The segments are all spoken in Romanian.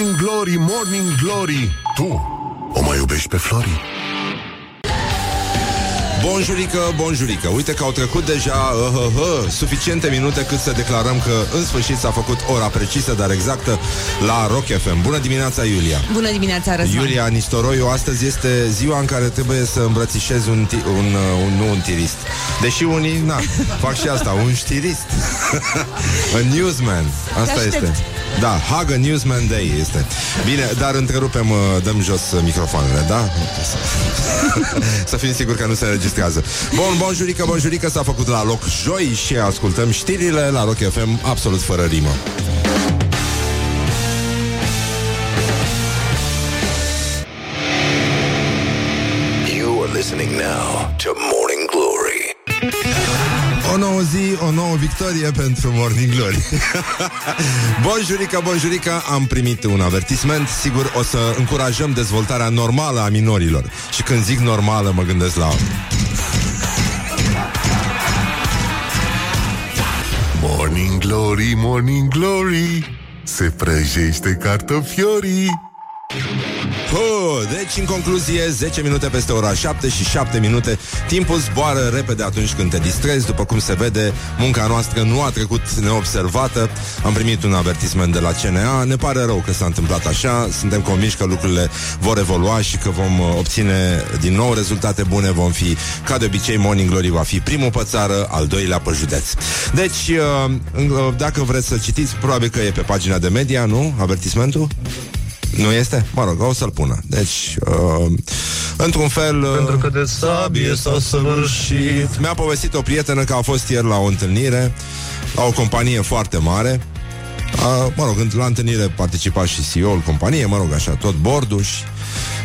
Morning Glory, Morning Glory. Tu o mai iubești pe Flori? Bonjurică, bonjurică. Uite că au trecut deja uh, uh, uh, Suficiente minute cât să declarăm că În sfârșit s-a făcut ora precisă Dar exactă la Rock FM Bună dimineața, Iulia. Bună dimineața, Răzvan. Iulia Nistoroiu, astăzi este ziua în care trebuie să îmbrățișezi un, ti- un, uh, un, nu un tirist. Deși unii, na, fac și asta, un știrist. A newsman, asta Te aștept. este da, Haga Newsman Day este. Bine, dar întrerupem, uh, dăm jos uh, microfoanele, da? Să fim siguri că nu se înregistrează. Bun, bonjurică, bonjurică S-a făcut la loc joi și ascultăm știrile La Rock FM absolut fără rimă. You are listening now to Morning Glory O nouă zi, o nouă victorie pentru Morning Glory. Bonjurică, bonjurică Am primit un avertisment. Sigur o să încurajăm dezvoltarea normală a minorilor. Și când zic normală mă gândesc la Morning Glory, Morning Glory Se prăjește cartofiorii Oh, deci, în concluzie, 10 minute peste ora 7 și 7 minute. Timpul zboară repede atunci când te distrezi. După cum se vede, munca noastră nu a trecut neobservată. Am primit un avertisment de la CNA Ne pare rău că s-a întâmplat așa. Suntem convinși că lucrurile vor evolua Și că vom uh, obține din nou rezultate bune. Vom fi, ca de obicei, Morning Glory va fi primul pe țară Al doilea pe județ. Deci, uh, uh, dacă vreți să citiți Probabil că e pe pagina de media, nu? Avertismentul? Nu este? Mă rog, o să-l pună. Deci, uh, într-un fel... Uh, Pentru că de sabie s-a săvârșit mi-a povestit o prietenă că a fost ieri la o întâlnire la o companie foarte mare. Uh, mă rog, în- la întâlnire participa și CEO-ul companiei, mă rog, așa, tot bordul și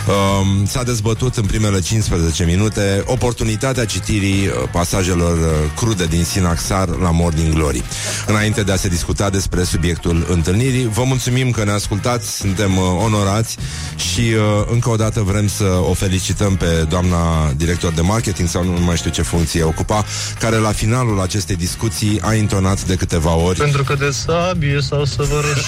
Um, s-a dezbătut în primele 15 minute oportunitatea citirii uh, pasajelor uh, crude din Sinaxar la Morning Glory. Înainte de a se discuta despre subiectul întâlnirii, vă mulțumim că ne ascultați, suntem uh, onorați și uh, încă o dată vrem să o felicităm pe doamna director de marketing sau nu mai știu ce funcție ocupa, care la finalul acestei discuții a intonat de câteva ori Pentru că de sabie s-a săvârșit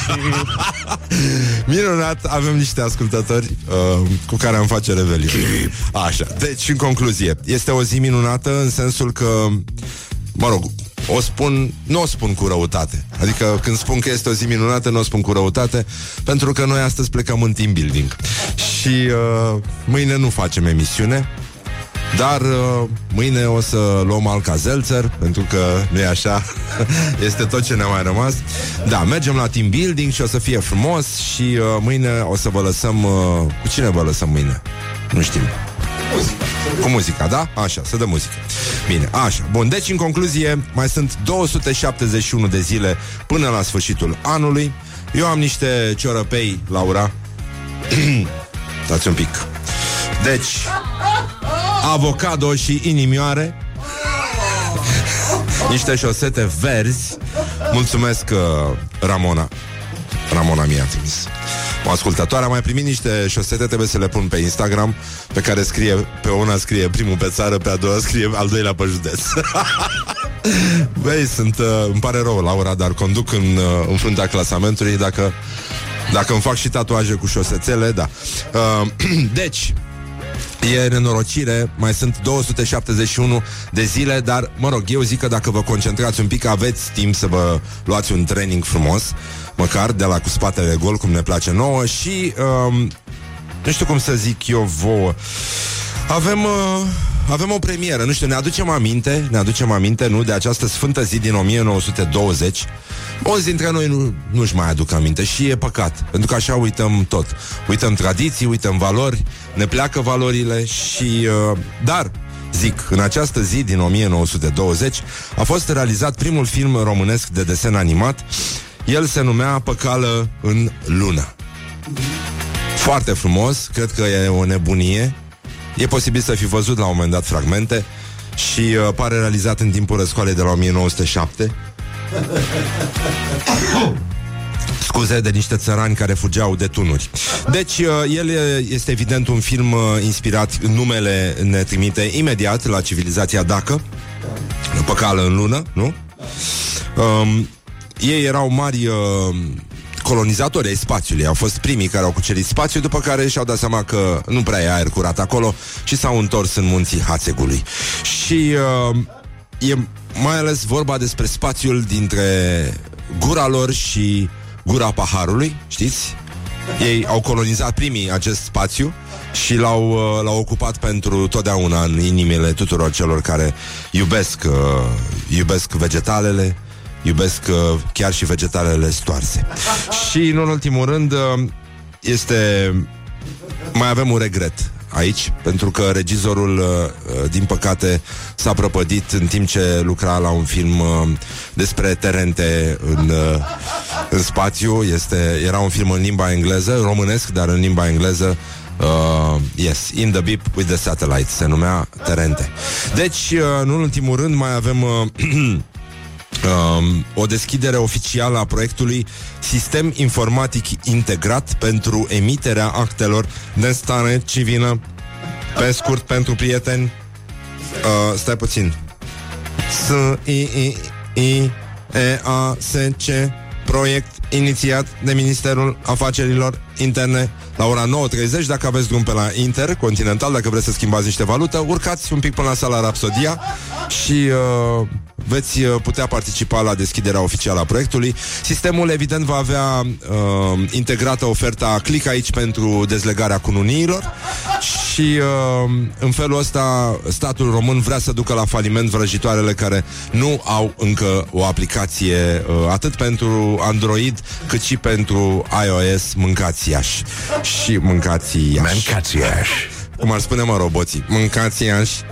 Minunat, avem niște ascultători uh, cu care am face reveliu. Așa, deci în concluzie, este o zi minunată în sensul că, mă rog, o spun, nu o spun cu răutate. Adică când spun că este o zi minunată, nu o spun cu răutate, pentru că noi astăzi plecăm în team building. Și uh, mâine nu facem emisiune, dar uh, mâine o să luăm Alcazelzer Pentru că nu e așa. Este tot ce ne-a mai rămas. Da, mergem la team building și o să fie frumos Și uh, mâine o să vă lăsăm uh, Cu cine vă lăsăm mâine? Nu știm. Cu muzica, da? Așa, să dă muzică. Bine, așa, bun, deci în concluzie Mai sunt 271 de zile Până la sfârșitul anului. Eu am niște ciorăpei, Laura. Dați un pic. Deci avocado și inimioare. Niște șosete verzi. Mulțumesc uh, Ramona. Ramona mi-a trimis. O ascultătoare a mai primit niște șosete Trebuie să le pun pe Instagram Pe care scrie, pe una scrie primul pe țară Pe a doua scrie al doilea pe județ. Băi, sunt, uh, îmi pare rău, Laura Dar conduc în, uh, în fruntea clasamentului Dacă, dacă îmi fac și tatuaje cu șosețele Da. Uh, Deci E nenorocire, mai sunt 271 de zile, dar, mă rog, eu zic că dacă vă concentrați un pic, aveți timp să vă luați un training frumos, măcar de la cu spatele gol, cum ne place nouă și, um, nu știu cum să zic eu vouă, avem... Uh, avem o premieră, nu știu, ne aducem aminte, ne aducem aminte, nu, de această sfântă zi din 1920. Mulți dintre noi nu, nu-și mai aduc aminte și e păcat, pentru că așa uităm tot. Uităm tradiții, uităm valori, ne pleacă valorile și... Uh, dar, zic, în această zi din 1920 a fost realizat primul film românesc de desen animat. El se numea Păcală în lună. Foarte frumos, cred că e o nebunie. E posibil să fi văzut la un moment dat fragmente și uh, pare realizat în timpul răscoalei de la 1907. Scuze de niște țărani care fugeau de tunuri. Deci, uh, el e- este evident un film uh, inspirat, numele ne trimite imediat la civilizația Dacă, păcală în lună, nu? Um, ei erau mari uh, colonizatori ai spațiului. Au fost primii care au cucerit spațiul, după care și-au dat seama că nu prea e aer curat acolo și s-au întors în munții Hațegului. Și uh, e mai ales vorba despre spațiul dintre gura lor și gura paharului, știți? Ei au colonizat primii acest spațiu și l-au, uh, l-au ocupat pentru totdeauna în inimile tuturor celor care iubesc, uh, iubesc vegetalele, iubesc uh, chiar și vegetalele stoarse. Și, în ultimul rând, uh, este... Mai avem un regret aici, pentru că regizorul, uh, uh, din păcate, s-a prăpădit în timp ce lucra la un film uh, despre terente în, uh, în spațiu. Este, era un film în limba engleză, românesc, dar în limba engleză. Uh, yes, In the Beep with the Satellite se numea Terente. Deci, uh, în ultimul rând, mai avem uh, um, o deschidere oficială a proiectului Sistem Informatic Integrat pentru emiterea actelor de stare civilă. Pe scurt, pentru prieteni, uh, stai puțin. S I I I E A S C proiect inițiat de Ministerul Afacerilor Interne la ora 9.30. Dacă aveți drum pe la Intercontinental, dacă vreți să schimbați niște valută, urcați un pic până la sala Rapsodia și uh, veți uh, putea participa la deschiderea oficială a proiectului. Sistemul, evident, va avea uh, integrată oferta Click aici pentru dezlegarea cununiilor și uh, în felul ăsta statul român vrea să ducă la faliment vrăjitoarele care nu au încă o aplicație uh, atât pentru Android cât și pentru iOS mâncați iași și mâncați iași. Mâncați iași. Cum ar spune, mă, roboții Mâncați iași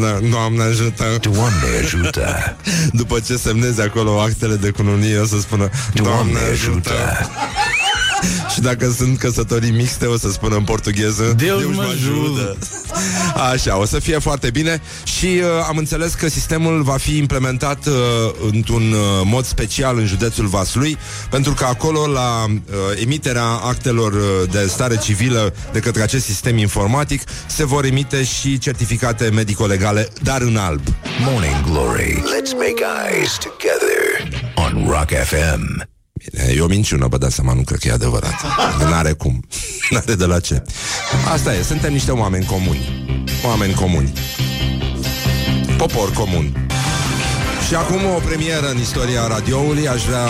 da, Doamne ajută Doamne ajută. După ce semnezi acolo actele de cununie O să spună Doamne ajută. Și dacă sunt căsătorii mixte O să spună în portugheză Deus mă ajută. Așa, o să fie foarte bine Și uh, am înțeles că sistemul va fi implementat uh, Într-un uh, mod special În județul Vaslui Pentru că acolo la uh, emiterea actelor uh, De stare civilă De către acest sistem informatic Se vor emite și certificate medico-legale Dar în alb Morning Glory. Let's make eyes together on Rock FM. Bine, e o minciună, vă dați seama, nu cred că e adevărat. N-are cum, n-are de la ce. Asta e, suntem niște oameni comuni. Oameni comuni. Popor comun și acum o premieră în istoria radioului. Aș vrea,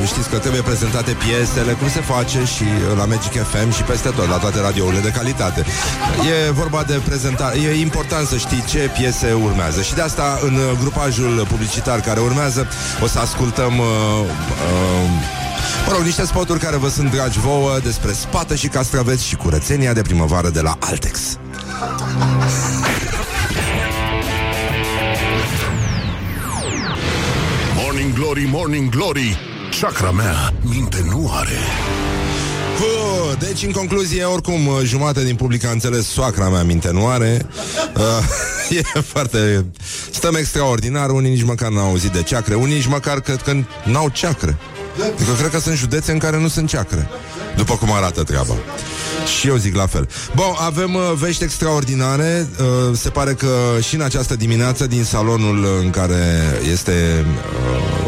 uh, știți că trebuie prezentate piesele Cum se face și uh, la Magic FM Și peste tot, la toate radiourile de calitate. E vorba de prezentare E important să știi ce piese urmează. Și de asta în uh, grupajul publicitar care urmează O să ascultăm uh, uh, Mă rog, niște spoturi care vă sunt dragi vouă Despre spată și castraveți și curățenia de primăvară de la Altex Morning Glory, Morning Glory. Chakra mea minte nu are. Puh, deci, în concluzie, oricum, uh, jumate din public a înțeles soacra mea minte nu are. Uh, e foarte... Stăm extraordinar, unii nici măcar n-au auzit de ceacre, unii nici măcar cred că n-au ceacre. Adică cred că sunt județe în care nu sunt ceacre. După cum arată treaba. Și eu zic la fel. Bun, avem uh, vești extraordinare. Uh, se pare că și în această dimineață, din salonul în care este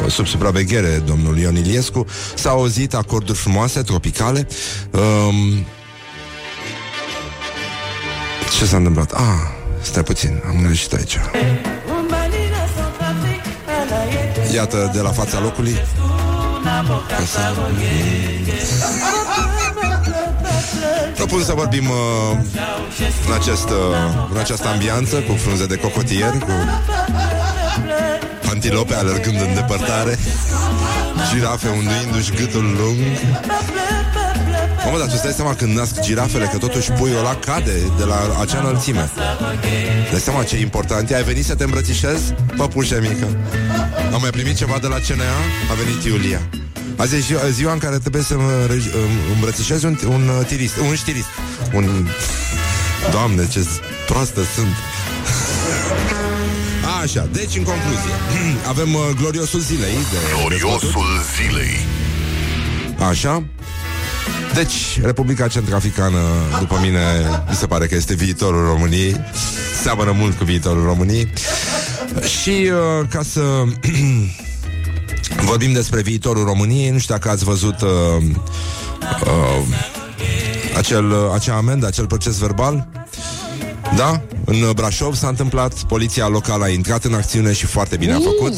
uh, sub supraveghere domnul Ion Iliescu, s-au auzit acorduri frumoase, tropicale. Um, ce s-a întâmplat? Ah, stai puțin, am greșit aici. Iată, de la fața locului. Asta. Propun să vorbim uh, în, acest, uh, în această ambianță cu frunze de cocotier, cu antilope alergând în depărtare, girafe unduindu-și gâtul lung. Mamă, dar tu stai seama când nasc girafele Că totuși puiul ăla cade de la acea înălțime Dai seama ce important e Ai venit să te îmbrățișezi? Păpușe mică Am mai primit ceva de la CNA? A venit Iulia Azi e ziua, ziua în care trebuie să mă regi- îm- îmbrățișezi un, un uh, tirist Un știrist un... Doamne, ce proastă sunt Așa, deci în concluzie Avem uh, gloriosul zilei de, de spoturi. Gloriosul zilei. Așa deci, Republica Centrafricană, după mine, mi se pare că este viitorul României. Seamănă mult cu viitorul României. Și uh, ca să Vorbim despre viitorul României. Nu știu dacă ați văzut uh, uh, acel, uh, acea amendă, acel proces verbal. Da? În Brașov s-a întâmplat, poliția locală a intrat în acțiune și foarte bine a făcut.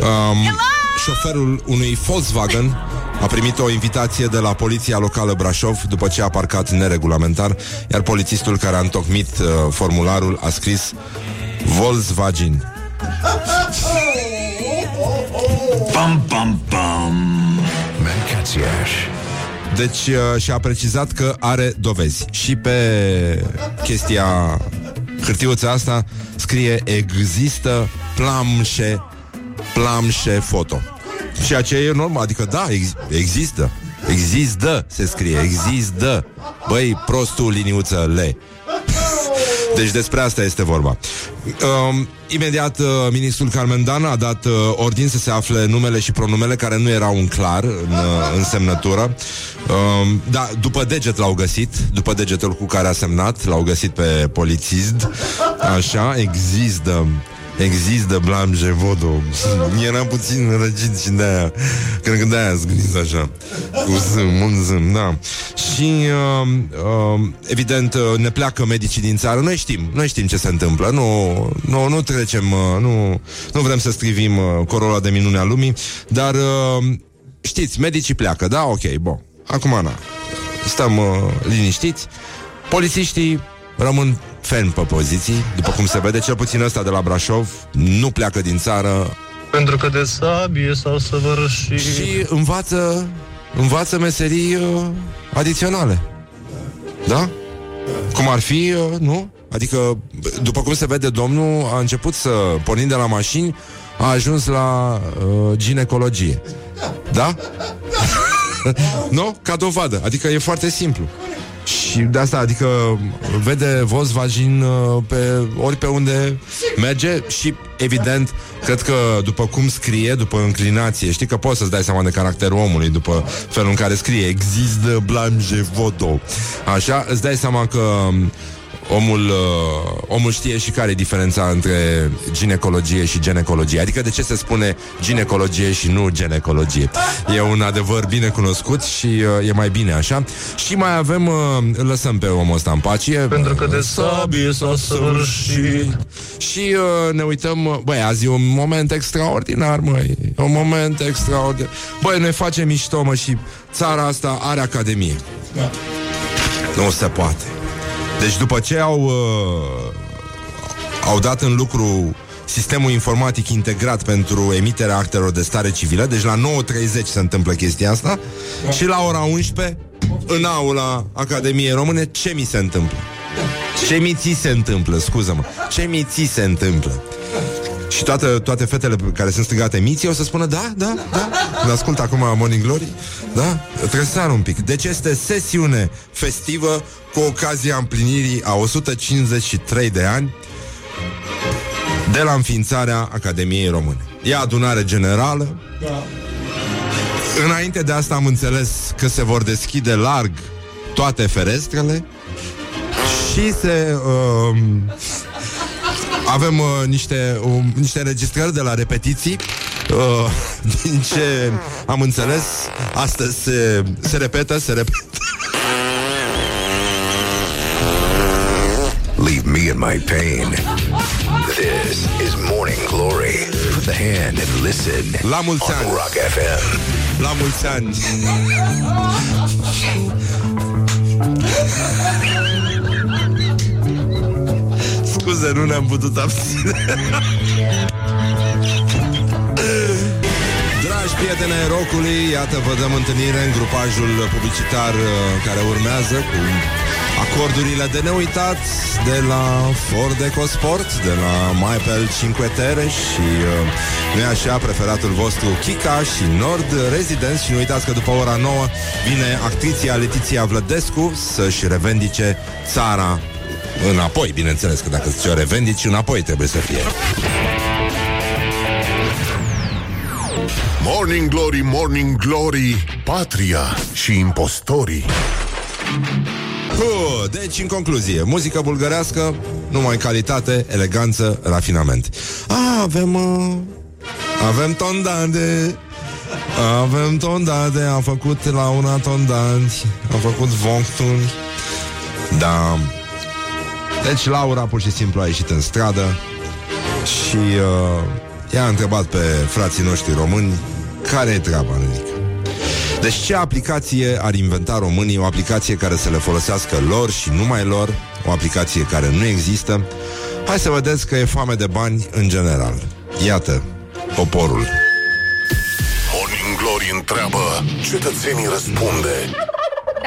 Um, șoferul unui Volkswagen a primit o invitație de la poliția locală Brașov după ce a parcat neregulamentar, iar polițistul care a întocmit uh, formularul a scris Volkswagen. Pam, pam, pam. Mancațiaș. Deci uh, și-a precizat că are dovezi. Și pe chestia hârtiuța asta scrie există plamșe, plamșe foto. Ceea ce e normal, adică da, ex- există. Există, se scrie, există. Băi, prostul liniuță le. Deci despre asta este vorba. Um, imediat, uh, ministrul Carmen Dan a dat uh, ordin să se afle numele și pronumele care nu erau în clar în, uh, în semnătură. Um, da, după deget l-au găsit, după degetul cu care a semnat, l-au găsit pe polițist. Așa, există Există blam jevodo Era puțin răgit și de-aia Cred că de-aia zgândit așa Cu zâm, un zâm, da. Și uh, uh, Evident uh, ne pleacă medicii din țară. Noi știm, noi știm ce se întâmplă. Nu, nu, nu trecem uh, nu, nu vrem să strivim uh, corola de minune a lumii Dar uh, Știți, medicii pleacă, da? Ok, bun. Acum, na Stăm uh, liniștiți. Polițiștii rămân ferm pe poziții, după cum se vede, cel puțin ăsta de la Brașov nu pleacă din țară Pentru că de sabie s-au săvârșit și învață, învață meserii uh, adiționale. Da? Cum ar fi, uh, nu? Adică, după cum se vede, domnul a început să, pornind de la mașini, a ajuns la uh, ginecologie. Da? nu? Ca dovadă. Adică e foarte simplu. Și de asta, adică vede Volkswagen uh, pe ori pe unde merge și evident, cred că după cum scrie, după înclinație, știi că poți să-ți dai seama de caracterul omului după felul în care scrie există blanche vodo. Așa, îți dai seama că omul, uh, omul știe și care e diferența între ginecologie și ginecologie. Adică de ce se spune ginecologie și nu ginecologie. E un adevăr bine cunoscut și uh, e mai bine așa. Și mai avem, uh, îl lăsăm pe omul ăsta în pace. Pentru că de sabie s-a săvârșit Și uh, ne uităm, uh, băi, azi e un moment extraordinar, măi. E un moment extraordinar. Băi, ne facem mișto, mă, și țara asta are academie. Nu se poate. Deci după ce au uh, au dat în lucru sistemul informatic integrat pentru emiterea actelor de stare civilă, deci la 9.30 se întâmplă chestia asta și la ora 11 în aula Academiei Române ce mi se întâmplă? Ce mi ți se întâmplă, scuză-mă Ce mi ți se întâmplă? Și toate, toate fetele pe care sunt strigate miții o să spună da, da, da Ne ascultă acum Morning Glory Da? Trebuie să sar un pic Deci este sesiune festivă Cu ocazia împlinirii a 153 de ani De la înființarea Academiei Române. E adunare generală. Înainte de asta am înțeles Că se vor deschide larg Toate ferestrele Și se... Uh, avem uh, niște, um, niște înregistrări de la repetiții. Uh, Din ce am înțeles Astăzi se, se repetă, se repetă Leave me in my pain. This is Morning Glory. Put the hand and listen. La mulți on ani. Rock FM. La mulți ani Scuze, nu ne-am putut abține Dragi prieteni ai rockului, iată vă dăm întâlnire în grupajul publicitar uh, care urmează cu acordurile de neuitat de la Ford EcoSport, de la Maipel 5 Terre și uh, nu e așa, preferatul vostru Kika și Nord Residence și nu uitați că după ora 9 vine actriția Letiția Vlădescu să-și revendice țara înapoi, bineînțeles că dacă ți-o revendici înapoi trebuie să fie. Morning Glory, Morning Glory, patria și impostorii. Puh, deci, în concluzie, muzică bulgărească, numai calitate, eleganță, rafinament. A, avem uh, Avem tondade Avem tondade Am făcut la una tondadi Am făcut voncturi Da Deci Laura pur și simplu a ieșit în stradă Și uh, I-a întrebat pe frații noștri români Care e treaba, nenică deci ce aplicație ar inventa românii? O aplicație care să le folosească lor și numai lor? O aplicație care nu există? Hai să vedeți că e foame de bani în general. Iată, poporul. Morning Glory întreabă, cetățenii răspunde.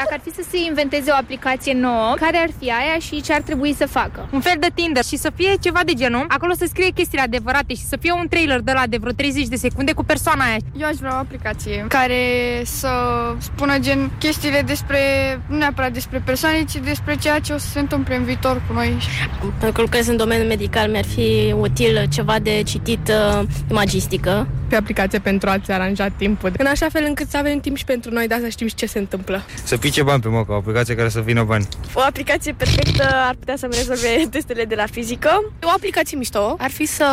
Dacă ar fi să se inventeze o aplicație nouă, care ar fi aia și ce ar trebui să facă? Un fel de Tinder și să fie ceva de genul Acolo să scrie chestiile adevărate și să fie un trailer de la de vreo 30 de secunde cu persoana aia Eu aș vrea o aplicație care să spună gen chestiile despre, nu neapărat despre persoane, ci despre ceea ce o să se întâmple în viitor cu noi. Pentru că lucrez în domeniul medical, mi-ar fi util ceva de citit uh, imagistică. Pe aplicație pentru a-ți aranja timpul. În așa fel încât să avem timp și pentru noi, dar să știm și ce se întâmplă. Să pice bani pe moca, o aplicație care să vină bani. O aplicație perfectă ar putea să-mi rezolve testele de la fizică. O aplicație mișto ar fi să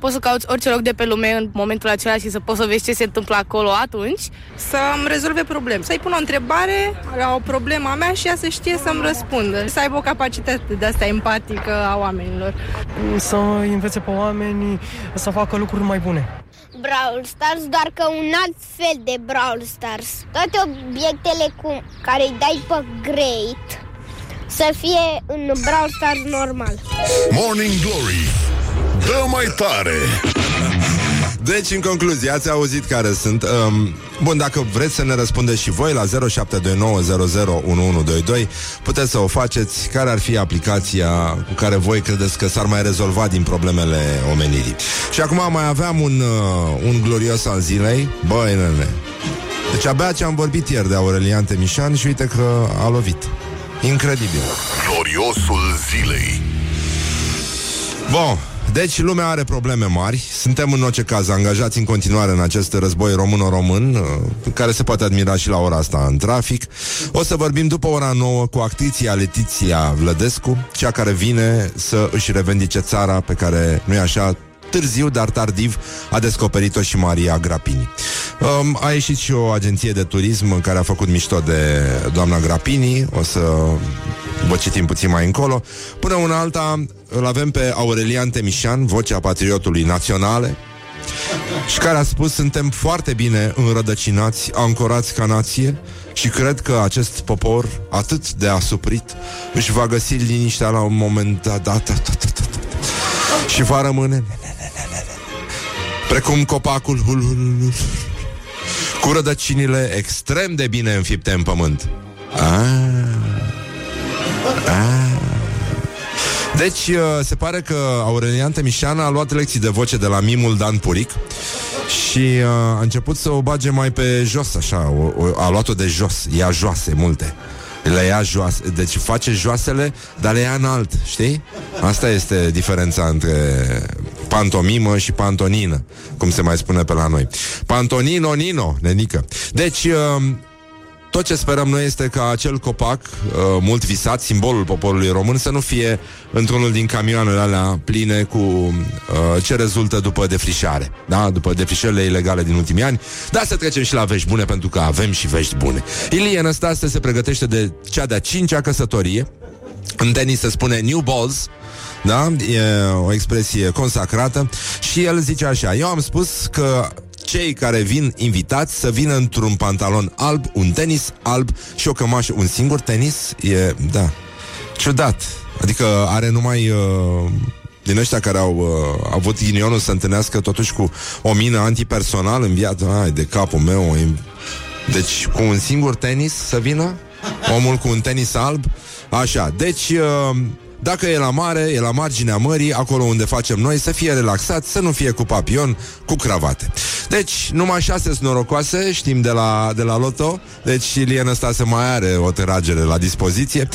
poți să cauți orice loc de pe lume în momentul acela și să poți să vezi ce se întâmplă acolo atunci. Să-mi rezolve probleme Să-i pun o întrebare la o problemă a mea și ea să știe să-mi răspundă Să aibă o capacitate de asta empatică a oamenilor Să învețe pe oameni să facă lucruri mai bune. Brawl Stars, doar că un alt fel de Brawl Stars. Toate obiectele cu care îi dai pe Great să fie în Brawl Stars normal. Morning Glory Dă mai tare Deci, în concluzie, ați auzit care sunt um, Bun, dacă vreți să ne răspundeți și voi La 0729001122 Puteți să o faceți. Care ar fi aplicația cu care voi credeți Că s-ar mai rezolva din problemele omenirii? Și acum mai aveam un, uh, un glorios al zilei. Băi, nene Deci abia ce am vorbit ieri de Aurelian Temișan Și uite că a lovit. Incredibil. Gloriosul zilei. Bun, deci lumea are probleme mari Suntem în orice caz angajați în continuare În acest război româno-român uh, Care se poate admira și la ora asta în trafic O să vorbim după ora nouă Cu actriția Letiția Vlădescu Cea care vine să își revendice țara Pe care, nu-i așa, târziu, dar tardiv, a descoperit-o și Maria Grapini. Um, a ieșit și o agenție de turism care a făcut mișto de doamna Grapini. O să vă citim puțin mai încolo. Până una alta, îl avem pe Aurelian Temișan, vocea patriotului naționale, și care a spus suntem foarte bine înrădăcinați, ancorați ca nație și cred că acest popor atât de asuprit își va găsi liniștea la un moment dat, dat, dat, dat, dat, dat. și va rămâne precum copacul hul, hul, hul, cu rădăcinile extrem de bine înfipte în pământ. Ah. Ah. Deci, uh, se pare că Aurelian Temișan a luat lecții de voce de la mimul Dan Puric și uh, a început să o bage mai pe jos, așa, o, o, a luat-o de jos, ia joase multe. Le ia joase, deci face joasele, dar le ia înalt, știi? Asta este diferența între pantomimă și pantonină, cum se mai spune pe la noi. Pantonino, nino, nenică. Deci, uh, tot ce sperăm noi este ca acel copac uh, mult visat, simbolul poporului român, să nu fie într-unul din camioanele alea pline cu uh, ce rezultă după defrișare, da? după defrișările ilegale din ultimii ani, dar să trecem și la vești bune, pentru că avem și vești bune. Ilie Năstase se pregătește de cea de-a cincea căsătorie, în tenis se spune new balls, da? E o expresie consacrată și el zice așa, eu am spus că cei care vin invitați să vină într-un pantalon alb, un tenis alb și o cămașă, un singur tenis, e, da, ciudat. Adică are numai uh, din ăștia care au uh, avut ghinionul să întâlnească totuși cu o mină antipersonal în viață. Ai, de capul meu. e- Deci, cu un singur tenis să vină? Omul cu un tenis alb? Așa, deci... Uh, dacă e la mare, e la marginea mării, acolo unde facem noi, să fie relaxat, să nu fie cu papion, cu cravate. Deci, numai șase norocoase, știm de la, de la Loto, deci Ilie Năstase mai are o tragere la dispoziție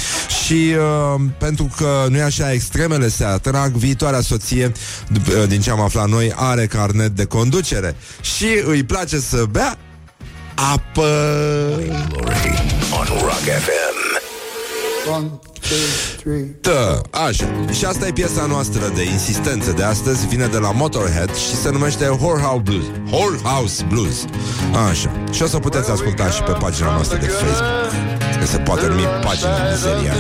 și uh, pentru că nu e așa, extremele se atrag, viitoarea soție, dup- uh, din ce am aflat noi, are carnet de conducere și îi place să bea apă. Glory on Rock FM. Da, așa. Și asta e piesa noastră de insistență de astăzi, vine de la Motorhead și se numește Whorehouse Blues. Whorehouse Blues. Așa. Și o să puteți asculta și pe pagina noastră de Facebook. Că se poate numi pagina mizeria.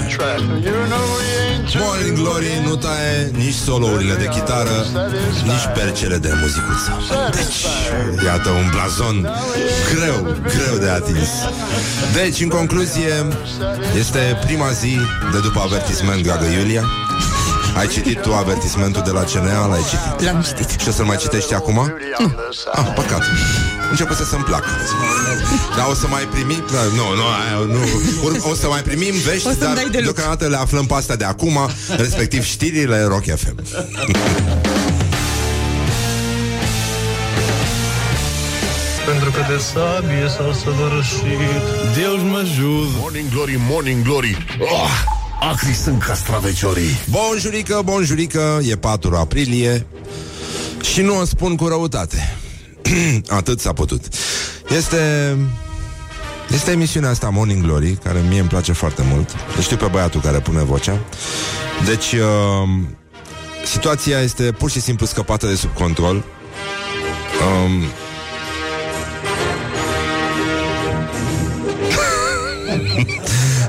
Morning Glory nu taie nici solourile de chitară, nici percele de muzicuță. Deci, iată un blazon greu, greu de atins. Deci, în concluzie, este prima zi de după avertisment, dragă Iulia. Ai citit tu avertismentul de la CNA? L-ai citit? L-am citit. Și o să-l mai citești acum? Nu. Ah, păcat. Începe să-mi placă. Dar o să mai primim... Da, nu, nu, aia, nu. Ur- O să mai primim vești, O să-mi dar dai de lucru. deocamdată le aflăm pe astea de acum, respectiv știrile Rock FM. Pentru că de sabie s-au săvârșit Deus mă ajută Morning Glory, Morning Glory oh, Acri sunt castraveciorii Bonjurică, bonjurică, e 4 aprilie și nu o spun cu răutate. Atât s-a putut. Este este emisiunea asta Morning Glory, care mie îmi place foarte mult. Îl știu pe băiatul care pune vocea. Deci, uh, situația este pur și simplu scăpată de sub control. Um,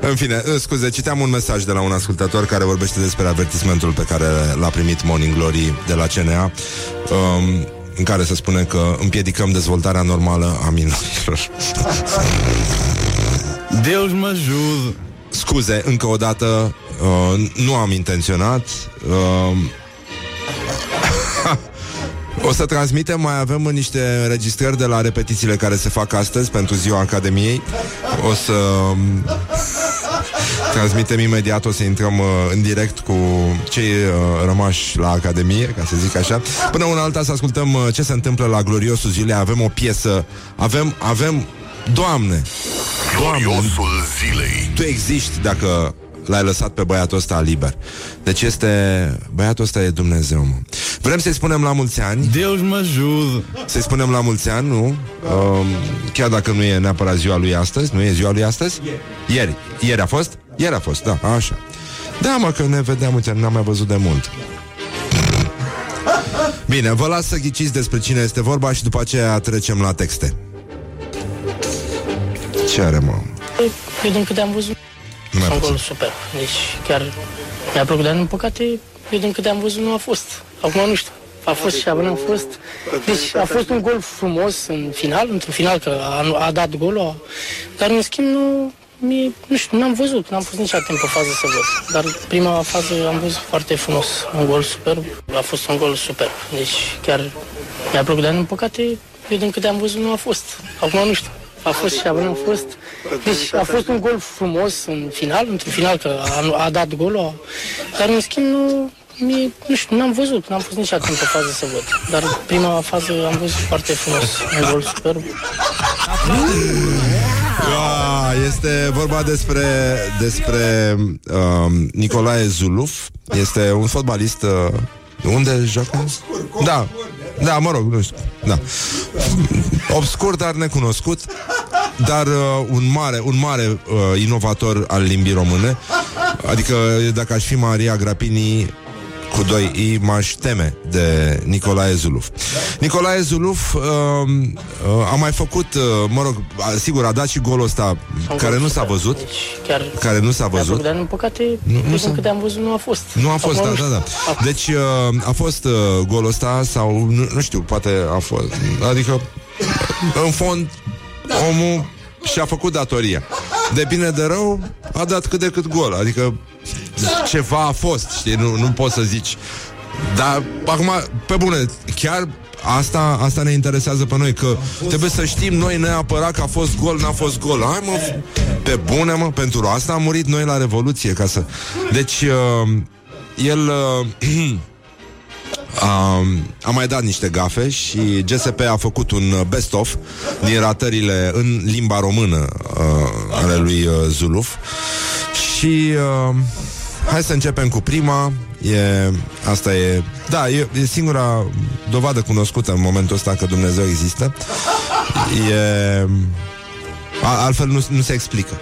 În fine, uh, scuze, citeam un mesaj de la un ascultător care vorbește despre avertismentul pe care l-a primit Morning Glory de la CNA, um, în care se spune că împiedicăm dezvoltarea normală a minorilor. Deus mă ajută Scuze, încă o dată, uh, nu am intenționat. Uh, o să transmitem, mai avem niște înregistrări de la repetițiile care se fac astăzi pentru ziua Academiei. O să um, transmitem imediat, o să intrăm uh, în direct cu cei uh, rămași la Academie, ca să zic așa. Până una alta să ascultăm uh, ce se întâmplă la gloriosul zilei. Avem o piesă, avem, avem, Doamne, Gloriosul zilei tu existi dacă l-ai lăsat pe băiatul ăsta liber. Deci este... Băiatul ăsta e Dumnezeu, mă. Vrem să-i spunem la mulți ani. Deus mă ajută Să-i spunem la mulți ani, nu? Um, chiar dacă nu e neapărat ziua lui astăzi. Nu e ziua lui astăzi? Ieri. Ieri a fost? Ieri a fost, da, așa. Da, mă, că ne vedeam, uite, n-am mai văzut de mult. Bine, vă las să ghiciți despre cine este vorba și după aceea trecem la texte. Ce are, mă? Eu din câte am văzut, Nu mai un puțin. gol super. Deci chiar mi-a plăcut, dar din păcate, eu din câte am văzut nu a fost. Acum nu știu. A fost și abia a fost. Deci a fost un gol frumos în final, într-un final că a, a dat golul, a- dar în schimb nu, mie, nu știu, n-am văzut, n-am fost nici timp pe fază să văd. Dar prima fază am văzut foarte frumos, un gol superb, a fost un gol superb. Deci chiar mi-a plăcut, dar din păcate, eu din câte am văzut nu a fost. Acum nu știu. A fost și abia a fost. Deci a fost un gol frumos în final, într-un final că a, a dat golul, a- dar în schimb nu, mie, nu știu, n-am văzut, n-am fost nici timp pe fază să văd. Dar prima fază am văzut foarte frumos, un gol superb. Ah, este vorba despre, despre um, Nicolae Zuluf. Este un fotbalist. Uh, unde joacă? Da, da, mă rog, nu știu. Da. Obscur, dar necunoscut. Dar uh, un mare, un mare uh, inovator al limbii române. Adică, dacă aș fi Maria Grapini, cu doi I m-aș teme de Nicolae Zuluf. Nicolae Zuluf uh, uh, a mai făcut, uh, mă rog, a, sigur, a dat și golul ăsta care nu s-a văzut. Chiar Care nu s-a mi-a văzut. plăcut, dar din păcate, Nu- nu eu s-a- din câte am văzut nu a fost. Nu a fost, Acum da, nu da, știu. da. Deci uh, a fost uh, golul ăsta sau, nu, nu știu, poate a fost, adică în fond omul și-a făcut datoria. De bine de rău a dat cât de cât gol, adică ceva a fost, știi, nu, nu poți să zici. Dar acum, pe bune, chiar Asta, asta ne interesează pe noi Că trebuie să știm noi neapărat Că a fost gol, n-a fost gol Hai mă, pe bune mă, pentru asta am murit noi la Revoluție ca să... Deci uh, El uh, a, a mai dat niște gafe și GSP a făcut un uh, best-of din ratările în limba română uh, ale lui uh, Zuluf. Și uh, hai să începem cu prima. E, asta e, da, e, e singura dovadă cunoscută în momentul ăsta că Dumnezeu există. E a, altfel nu, nu se explică.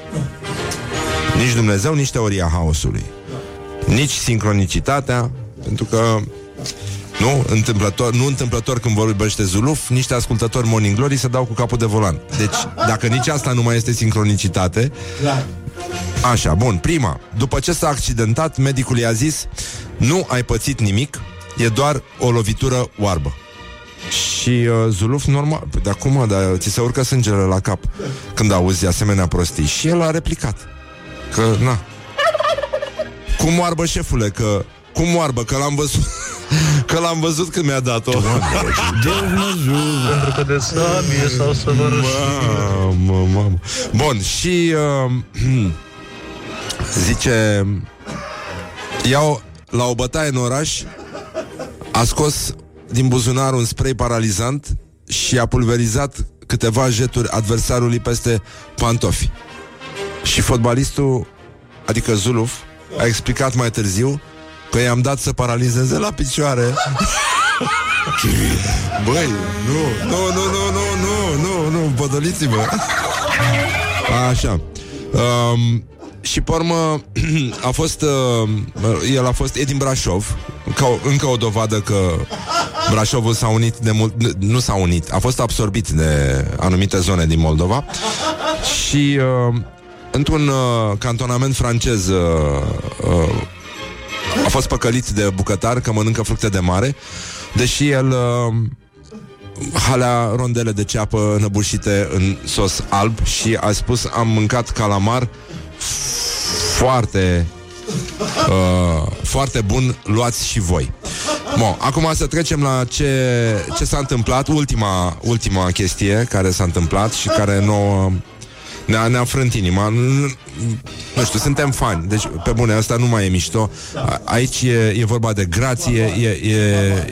Nici Dumnezeu, nici teoria haosului. Nici sincronicitatea, pentru că nu întâmplător, nu întâmplător când vorbește Zuluf, niște ascultători Morning Glory se dau cu capul de volan. Deci, dacă nici asta nu mai este sincronicitate, Așa, bun, prima. După ce s-a accidentat, medicul i-a zis Nu ai pățit nimic, e doar o lovitură oarbă. Și uh, Zuluf, normal, de acum, dar ți se urcă sângele la cap când auzi asemenea prostii. Și el a replicat că, na, cum oarbă, șefule, că cum moarbă, că l-am văzut Că l-am văzut când mi-a dat-o. Pentru că de sabie s-au săvârșit Mamă, mamă. Bun, și uh, Zice Iau la o bătaie în oraș A scos din buzunar un spray paralizant Și a pulverizat câteva jeturi adversarului peste pantofi. Și fotbalistul Adică Zuluf A explicat mai târziu Că i-am dat să paralizeze la picioare. Băi, nu, nu, nu, nu, nu, nu, nu, nu, podoliți-mă Așa. Um, Și pe urmă A fost uh, El a fost, e din Brașov ca, o- Încă o dovadă că Brașovul s-a unit de mult nu- Nu s-a unit, a fost absorbit de Anumite zone din Moldova. Și uh, Într-un uh, cantonament francez uh, uh, a fost păcălit de bucătar că mănâncă fructe de mare, deși el uh, halea rondele de ceapă năbușite în sos alb și a spus am mâncat calamar foarte uh, foarte bun, luați și voi. Bun, acum să trecem la ce, ce s-a întâmplat, ultima, ultima chestie care s-a întâmplat și care nouă ne-a, ne-a frânt inima. Nu, nu știu, suntem fani. Deci, pe bune, asta nu mai e mișto. A- Aici e, e vorba de grație e, e, e,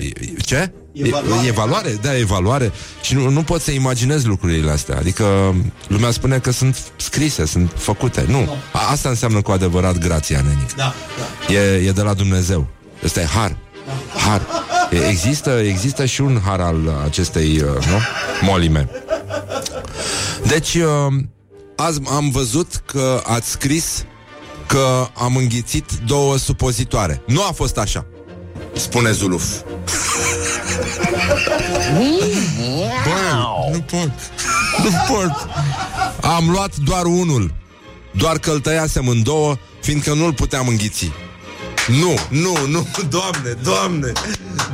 Ce? E, e valoare? Da, e valoare. Și nu, nu pot să imaginez lucrurile astea. Adică lumea spune că sunt scrise Sunt făcute. Nu, A, asta înseamnă cu adevărat grația, nenic. Da, e, e de la Dumnezeu. Ăsta e har. Har. E- Există, există și un har al acestei uh, nu? molime. Deci uh, Azi am văzut că ați scris Că am înghițit două supozitoare. Nu a fost așa. Spune Zuluf. Bă, nu pot. Nu pot. Am luat doar unul. Doar că îl tăiasem în două Fiindcă nu-l puteam înghiți. Nu, nu, nu, doamne, doamne.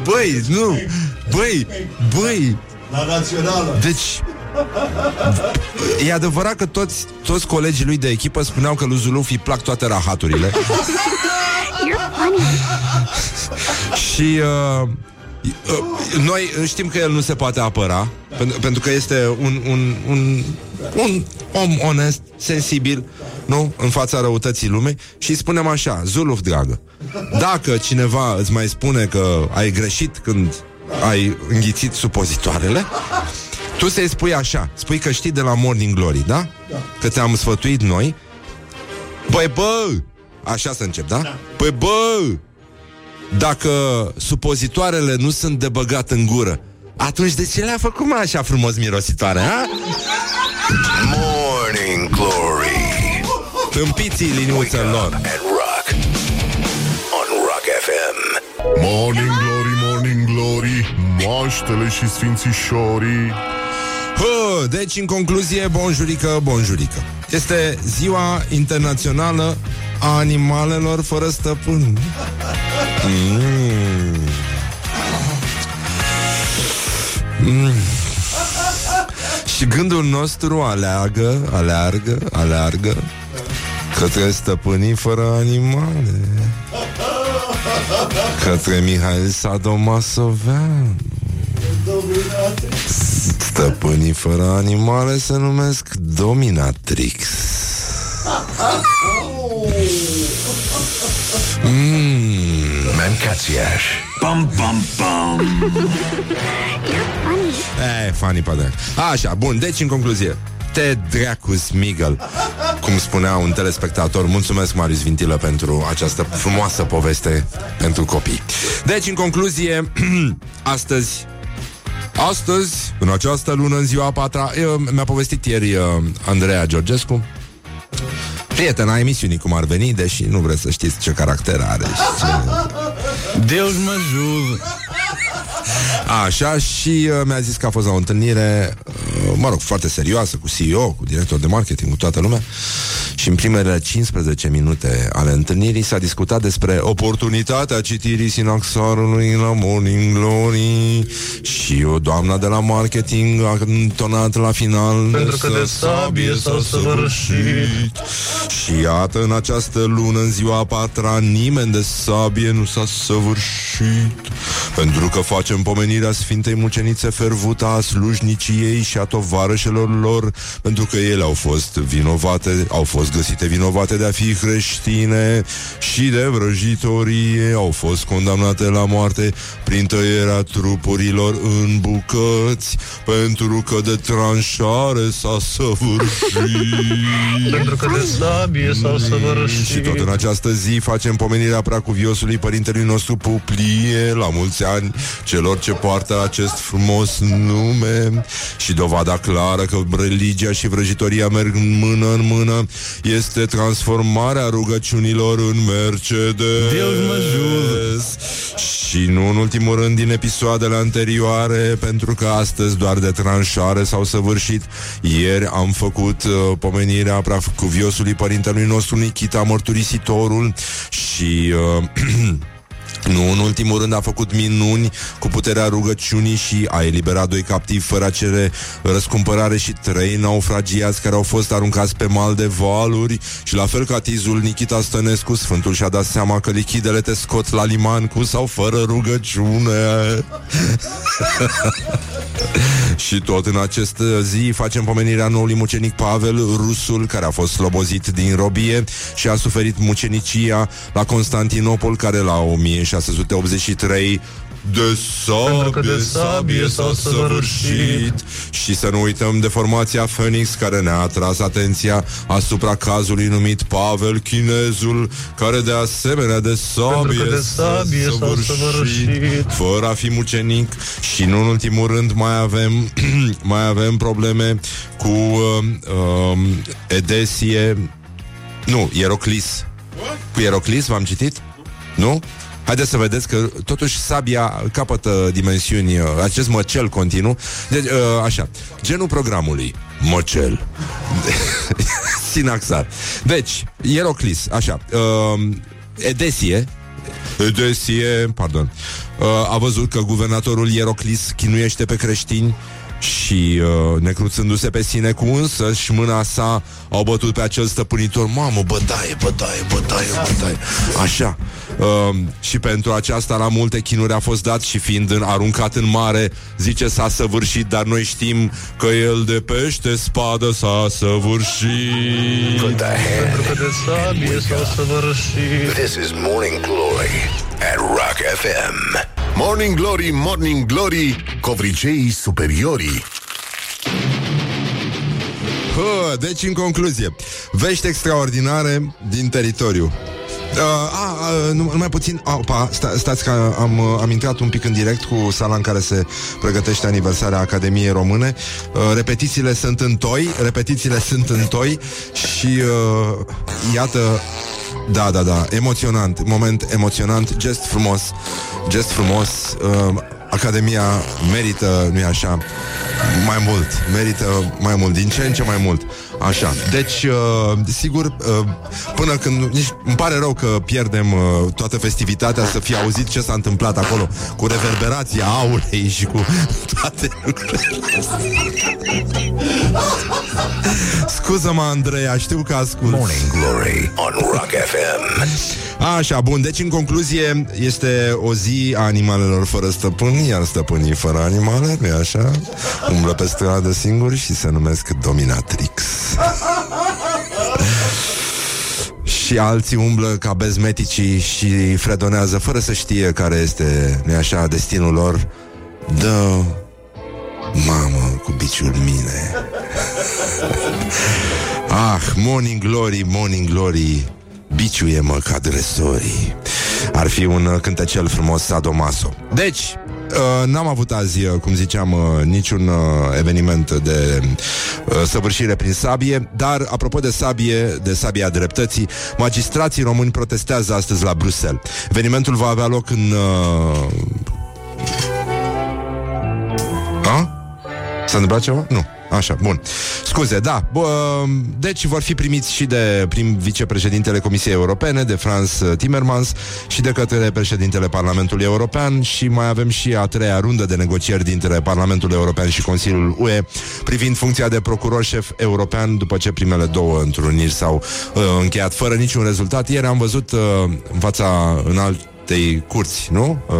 Băi, nu. Băi, băi. La națională. Deci E adevărat că toți, toți colegii lui de echipă spuneau că lui Zuluf îi plac toate rahaturile. Și uh, uh, noi știm că el nu se poate apăra pentru, pentru că este un, un, un, un om onest, sensibil nu? În fața răutății lumei. Și spunem așa, Zuluf dragă Dacă cineva îți mai spune că ai greșit când ai înghițit supozitoarele tu să-i spui așa Spui că știi de la Morning Glory, da? da. Că te-am sfătuit noi Păi bă Așa să încep, da? da. Păi bă Dacă supozitoarele nu sunt de băgat în gură Atunci de ce le-a făcut mai așa frumos mirositoare, ha? Morning Glory Tâmpiții liniuțe lor and Rock on Rock FM. Morning Glory, Morning Glory Moaștele și sfințișorii Hă, deci, în concluzie, bonjurică, bonjurică. Este ziua internațională a animalelor fără stăpân. Mm. Mm. Și gândul nostru aleagă, aleargă, aleargă către stăpânii fără animale. Către Mihail Sadomasovean. Stăpânii fără animale se numesc Dominatrix. Mm. Mancațiaș. Pam, pam, pam. E, funny pe Așa, bun, deci în concluzie Te dracu Smigel Cum spunea un telespectator Mulțumesc Marius Vintilă pentru această frumoasă poveste Pentru copii Deci în concluzie Astăzi Astăzi, în această lună, în ziua a patra eu, Mi-a povestit ieri uh, Andreea Georgescu prietena emisiunii cum ar veni, deși nu vreți să știți ce caracter are. Și ce... Deus mă ajută. Așa, și uh, mi-a zis că a fost la o întâlnire, uh, mă rog, foarte serioasă, cu CEO, cu director de marketing, cu toată lumea. Și în primele 15 minute ale întâlnirii s-a discutat despre oportunitatea citirii sinaxarului la Morning Glory și o doamna de la marketing a întonat la final Pentru că de sabie s-a săvârșit. și iată, în această lună, în ziua a patra, nimeni de sabie nu s-a săvârșit. Pentru că facem pomenirea Sfintei Mucenițe Fervuta a slujniciei și a tovarășelor lor, pentru că ele au fost vinovate, au fost găsite vinovate de a fi creștine și de vrăjitorie, au fost condamnate la moarte prin tăierea trupurilor în bucăți, pentru că de tranșare s-a săvârșit. Pentru că de sabie s-a Și săvârșit. tot în această zi facem pomenirea preacuviosului părintelui nostru Puplie, la mulți ani celor ce poartă acest frumos nume și dovada clară că religia și vrăjitoria merg mână în mână este transformarea rugăciunilor în Mercedes. Deus mă ajută. Și nu în ultimul rând din episoadele anterioare, pentru că astăzi doar de tranșare s-au săvârșit. Ieri am făcut uh, pomenirea preacuviosului părintelui nostru Nikita Mărturisitorul și... Uh, Nu, în ultimul rând a făcut minuni cu puterea rugăciunii și a eliberat doi captivi fără a cere răscumpărare și trei naufragiați care au fost aruncați pe mal de valuri și la fel ca tizul Nikita Stănescu, Sfântul și-a dat seama că lichidele te scot la liman cu sau fără rugăciune. și tot în această zi facem pomenirea noului mucenic Pavel, rusul, care a fost slobozit din robie și a suferit mucenicia la Constantinopol, care la 1683 de Pentru că sabie, de sabie s-a săvârșit. Și să nu uităm de formația Phoenix care ne-a atras atenția asupra cazului numit Pavel Chinezul, care de asemenea de sabie, Pentru că de sabie s-a săvârșit. fără a fi mucenic și nu în ultimul rând mai avem mai avem probleme cu uh, uh, Edesie nu, Ieroclis cu Ieroclis v-am citit? Nu? Haideți să vedeți că totuși sabia capătă dimensiuni, uh, acest măcel continuu. Deci, uh, așa, genul programului, măcel. Sinaxar. Deci, Ieroclis, așa, uh, Edesie, Edesie, pardon, uh, a văzut că guvernatorul Ieroclis chinuiește pe creștini și uh, necruțându-se pe sine cu însă și mâna sa au bătut pe acel stăpânitor Mamă, bătaie, bătaie, bătaie, bătaie Așa uh, Și pentru aceasta la multe chinuri a fost dat Și fiind în, aruncat în mare Zice s-a săvârșit Dar noi știm că el de pește spadă s-a săvârșit Put the hand Pentru că de sabie s-a săvârșit. This is Morning Glory at Rock FM. Morning Glory, Morning Glory, covriceii superiorii. Hă, deci, în concluzie, vești extraordinare din teritoriu. Uh, a, a, nu- numai puțin. Opa, sta, Stați că am, uh, am intrat un pic în direct Cu sala în care se pregătește Aniversarea Academiei Române. Uh, Repetițiile sunt în toi Repetițiile sunt în toi Și uh, iată Da, da, da, emoționant Moment emoționant, gest frumos Gest frumos uh, Academia merită, nu-i așa Mai mult, merită mai mult Din ce în ce mai mult Așa, deci, uh, sigur, uh, până când... Nici, îmi pare rău că pierdem uh, toată festivitatea să fie auzit ce s-a întâmplat acolo, cu reverberația aurei și cu toate lucrurile. Scuză-mă, Andreea, știu că ascult. Morning Glory on Rock FM. Așa, bun, deci în concluzie este o zi a animalelor fără stăpâni, iar stăpânii fără animale, nu așa? Umblă pe stradă singuri și se numesc dominatrix. și alții umblă ca bezmeticii și fredonează fără să știe care este, nu așa, destinul lor. Dă mamă cu biciul mine. ah, morning glory, morning glory, biciuie-mă ca dresorii. Ar fi un uh, cântecel frumos sadomaso. Deci, Uh, n-am avut azi, uh, cum ziceam, uh, niciun uh, eveniment de uh, săvârșire prin sabie, dar apropo de sabie, de sabia dreptății, magistrații români protestează astăzi la Bruxelles. Evenimentul va avea loc în... Uh... A? S-a întâmplat ceva? Nu. Așa, bun. Scuze, da. Bă, deci vor fi primiți și de prim vicepreședintele Comisiei Europene, de Franz Timmermans și de către președintele Parlamentului European și mai avem și a treia rundă de negocieri dintre Parlamentul European și Consiliul UE privind funcția de procuror șef european după ce primele două întruniri s-au uh, încheiat fără niciun rezultat. Ieri am văzut uh, în fața înaltei curți, nu? Uh,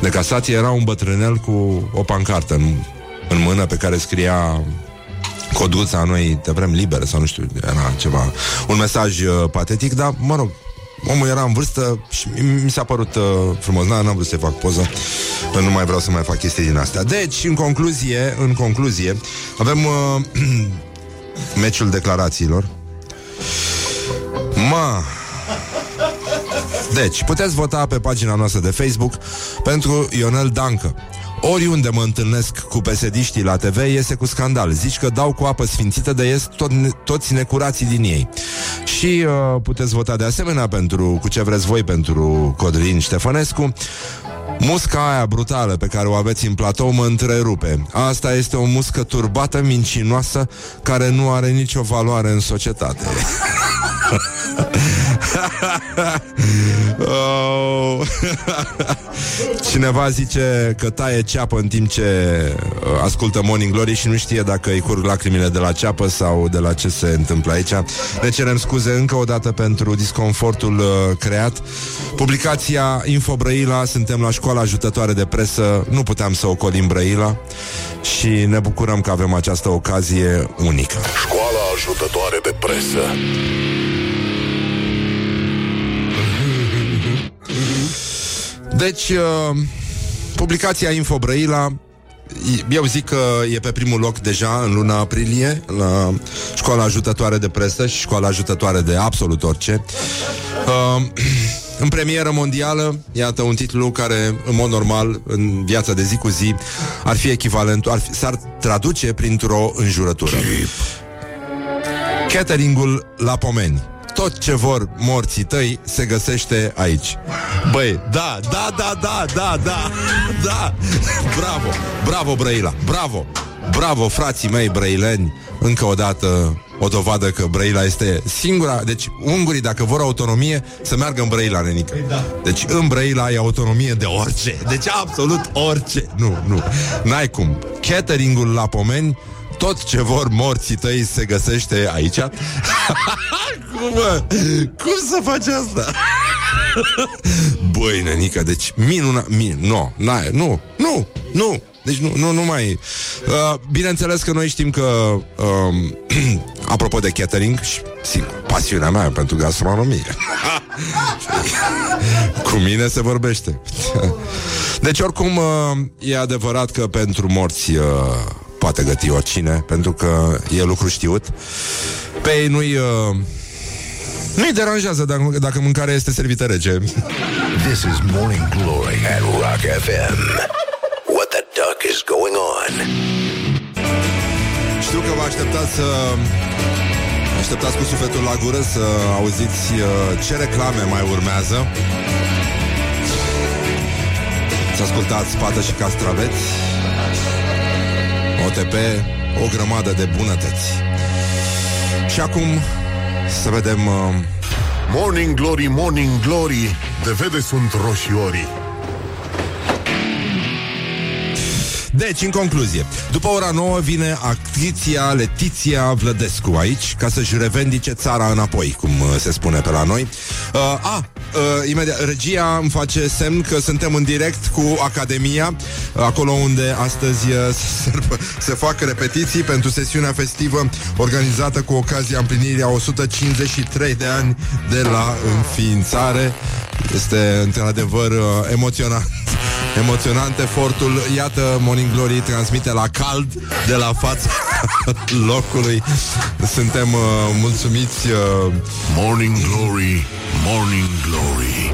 de casație era un bătrânel cu o pancartă în în mână pe care scria coduța noi te vrem liber sau nu știu, era ceva, un mesaj uh, patetic, dar mă rog, omul era în vârstă și mi- mi s-a părut uh, frumos. N- n-am vrut să fac poză, că nu mai vreau să mai fac chestii din astea. Deci, în concluzie, în concluzie, avem uh, meciul declarațiilor. Ma, deci, puteți vota pe pagina noastră de Facebook pentru Ionel Dancă. Oriunde mă întâlnesc cu pesediștii la TV iese cu scandal. Zici că dau cu apă sfințită de ies tot, toți necurații din ei. Și uh, puteți vota de asemenea pentru cu ce vreți voi pentru Codrin Ștefănescu. Musca aia brutală pe care o aveți în platou mă întrerupe. Asta este o muscă turbată, mincinoasă, care nu are nicio valoare în societate. oh. Cineva zice că taie ceapă în timp ce uh, ascultă Morning Glory și nu știe dacă îi curg lacrimile de la ceapă sau de la ce se întâmplă aici. Ne cerem scuze încă o dată pentru disconfortul uh, creat. Publicația Info Brăila, suntem la școala ajutătoare de presă, nu puteam să ocolim Brăila și ne bucurăm că avem această ocazie unică. Școala ajutătoare de presă. Deci, uh, publicația Info Brăila eu zic că e pe primul loc deja în luna aprilie la școala ajutătoare de presă și școala ajutătoare de absolut orice. Uh, în premieră mondială, iată un titlu care, în mod normal, în viața de zi cu zi, ar fi echivalent, ar fi, s-ar traduce printr-o înjurătură. Cateringul la pomeni. Tot ce vor morții tăi se găsește aici. Băi, da, da, da, da, da, da, da. Bravo, bravo Brăila, bravo. Bravo, frații mei brăileni. Încă o dată o dovadă că Brăila este singura Deci ungurii dacă vor autonomie Să meargă în Brăila, nenică Deci în Brăila e autonomie de orice Deci absolut orice Nu, nu, n-ai cum Cateringul la pomeni tot ce vor morții tăi se găsește aici. Cum, mă? Cum să faci asta? Băi, nenică, deci minuna... Min, no, n-ai, nu, nu, nu. Deci nu, nu, nu mai... Uh, bineînțeles că noi știm că um, apropo de catering și, sigur, pasiunea mea pentru gastronomie. Cu mine se vorbește. Deci oricum uh, e adevărat că pentru morți uh, poate găti oricine pentru că e lucru știut pe ei nu-i uh, nu-i deranjează dacă, dacă mâncarea este servită rece This is Morning Glory at Rock FM. What the duck is going on? Știu că vă așteptați să Așteptați cu sufletul la gură Să auziți uh, ce reclame mai urmează Să ascultați Pată și castraveți OTP O grămadă de bunătăți Și acum Să vedem uh, Morning Glory, Morning Glory De vede sunt roșiorii Deci, în concluzie, după ora 9 vine actriția Letiția Vlădescu aici ca să-și revendice țara înapoi, cum uh, se spune pe la noi. Uh, a, uh, imediat, regia îmi face semn că suntem în direct cu Academia, uh, acolo unde astăzi uh, se, se fac repetiții pentru sesiunea festivă organizată cu ocazia împlinirii a 153 de ani de la înființare. Este într-adevăr uh, emoționant emoționant efortul. Iată, Morning Glory transmite la cald de la fața locului. Suntem uh, mulțumiți. Uh... Morning Glory, Morning Glory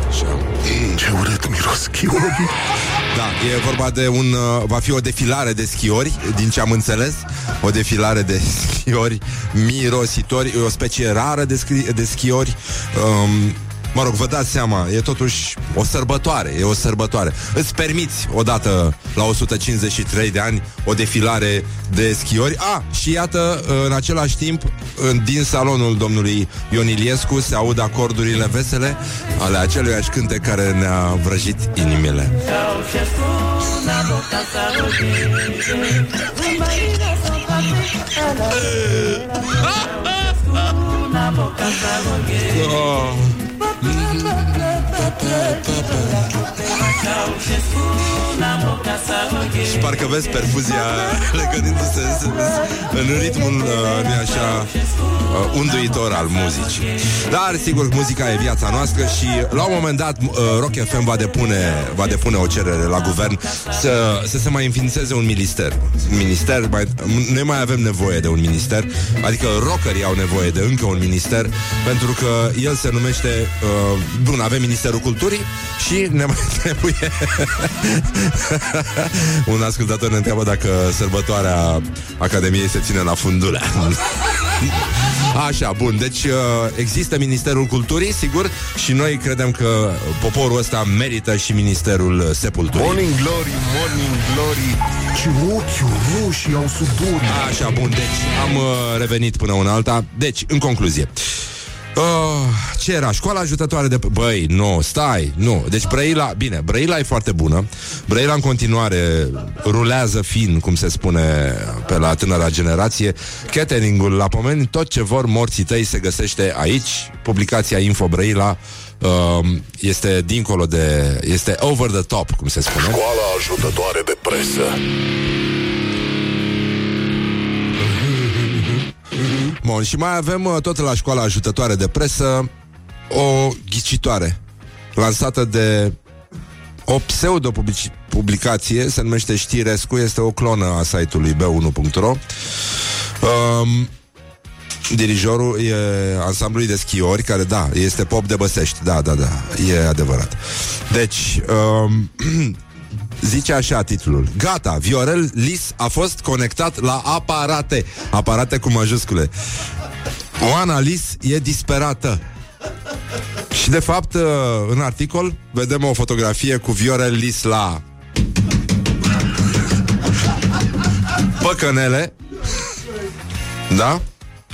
Ce urât miros chiorii Da, e vorba de un... Uh, va fi o defilare de schiori, din ce am înțeles. O defilare de schiori mirositori, o specie rară de, scri- de schiori. Um, Mă rog, vă dați seama, e totuși o sărbătoare, e o sărbătoare. Îți permiți odată la 153 de ani o defilare de schiori. A, ah, și iată, în același timp, din salonul domnului Ion Iliescu se aud acordurile vesele ale aceluiași cânte care ne-a vrăjit inimile. Oh. girl, give her like Și parcă vezi perfuzia legănindu-se în ritmul, uh, nu așa, uh, unduitor al muzicii. Dar, sigur, muzica e viața noastră și la un moment dat uh, Rock FM va depune, va depune o cerere la guvern să, să se mai înființeze un minister. Minister, mai, noi mai avem nevoie de un minister, adică rockerii au nevoie de încă un minister, pentru că el se numește, uh, bun, avem Ministerul Culturii și ne mai trebuie un ascultător ne întreabă dacă sărbătoarea Academiei se ține la fundulea. Așa, bun, deci uh, există Ministerul Culturii, sigur, și noi credem că poporul ăsta merită și Ministerul Sepulturii. Morning Glory, Morning Glory, ce ochi roșii au suduri. Așa, bun, deci am uh, revenit până una alta. Deci, în concluzie, Oh, ce era? Școala ajutătoare de... Băi, nu, stai, nu. Deci Brăila, bine, Brăila e foarte bună. Brăila în continuare rulează fin, cum se spune pe la tânăra generație. Cateringul la pomeni, tot ce vor morții tăi se găsește aici. Publicația Info Brăila uh, este dincolo de... este over the top, cum se spune. Școala ajutătoare de presă. Bun, și mai avem uh, tot la școala ajutătoare de presă o ghicitoare lansată de o pseudo-publicație, se numește Știrescu, este o clonă a site-ului b1.ro. Um, dirijorul e ansamblului de schiori, care, da, este pop de băsești. Da, da, da, e adevărat. Deci, um, Zice așa titlul. Gata, Viorel Lis a fost conectat la aparate. Aparate cu majuscule. Oana Lis e disperată. Și de fapt în articol Vedem o fotografie cu Viorel Lis la Păcănele. Da?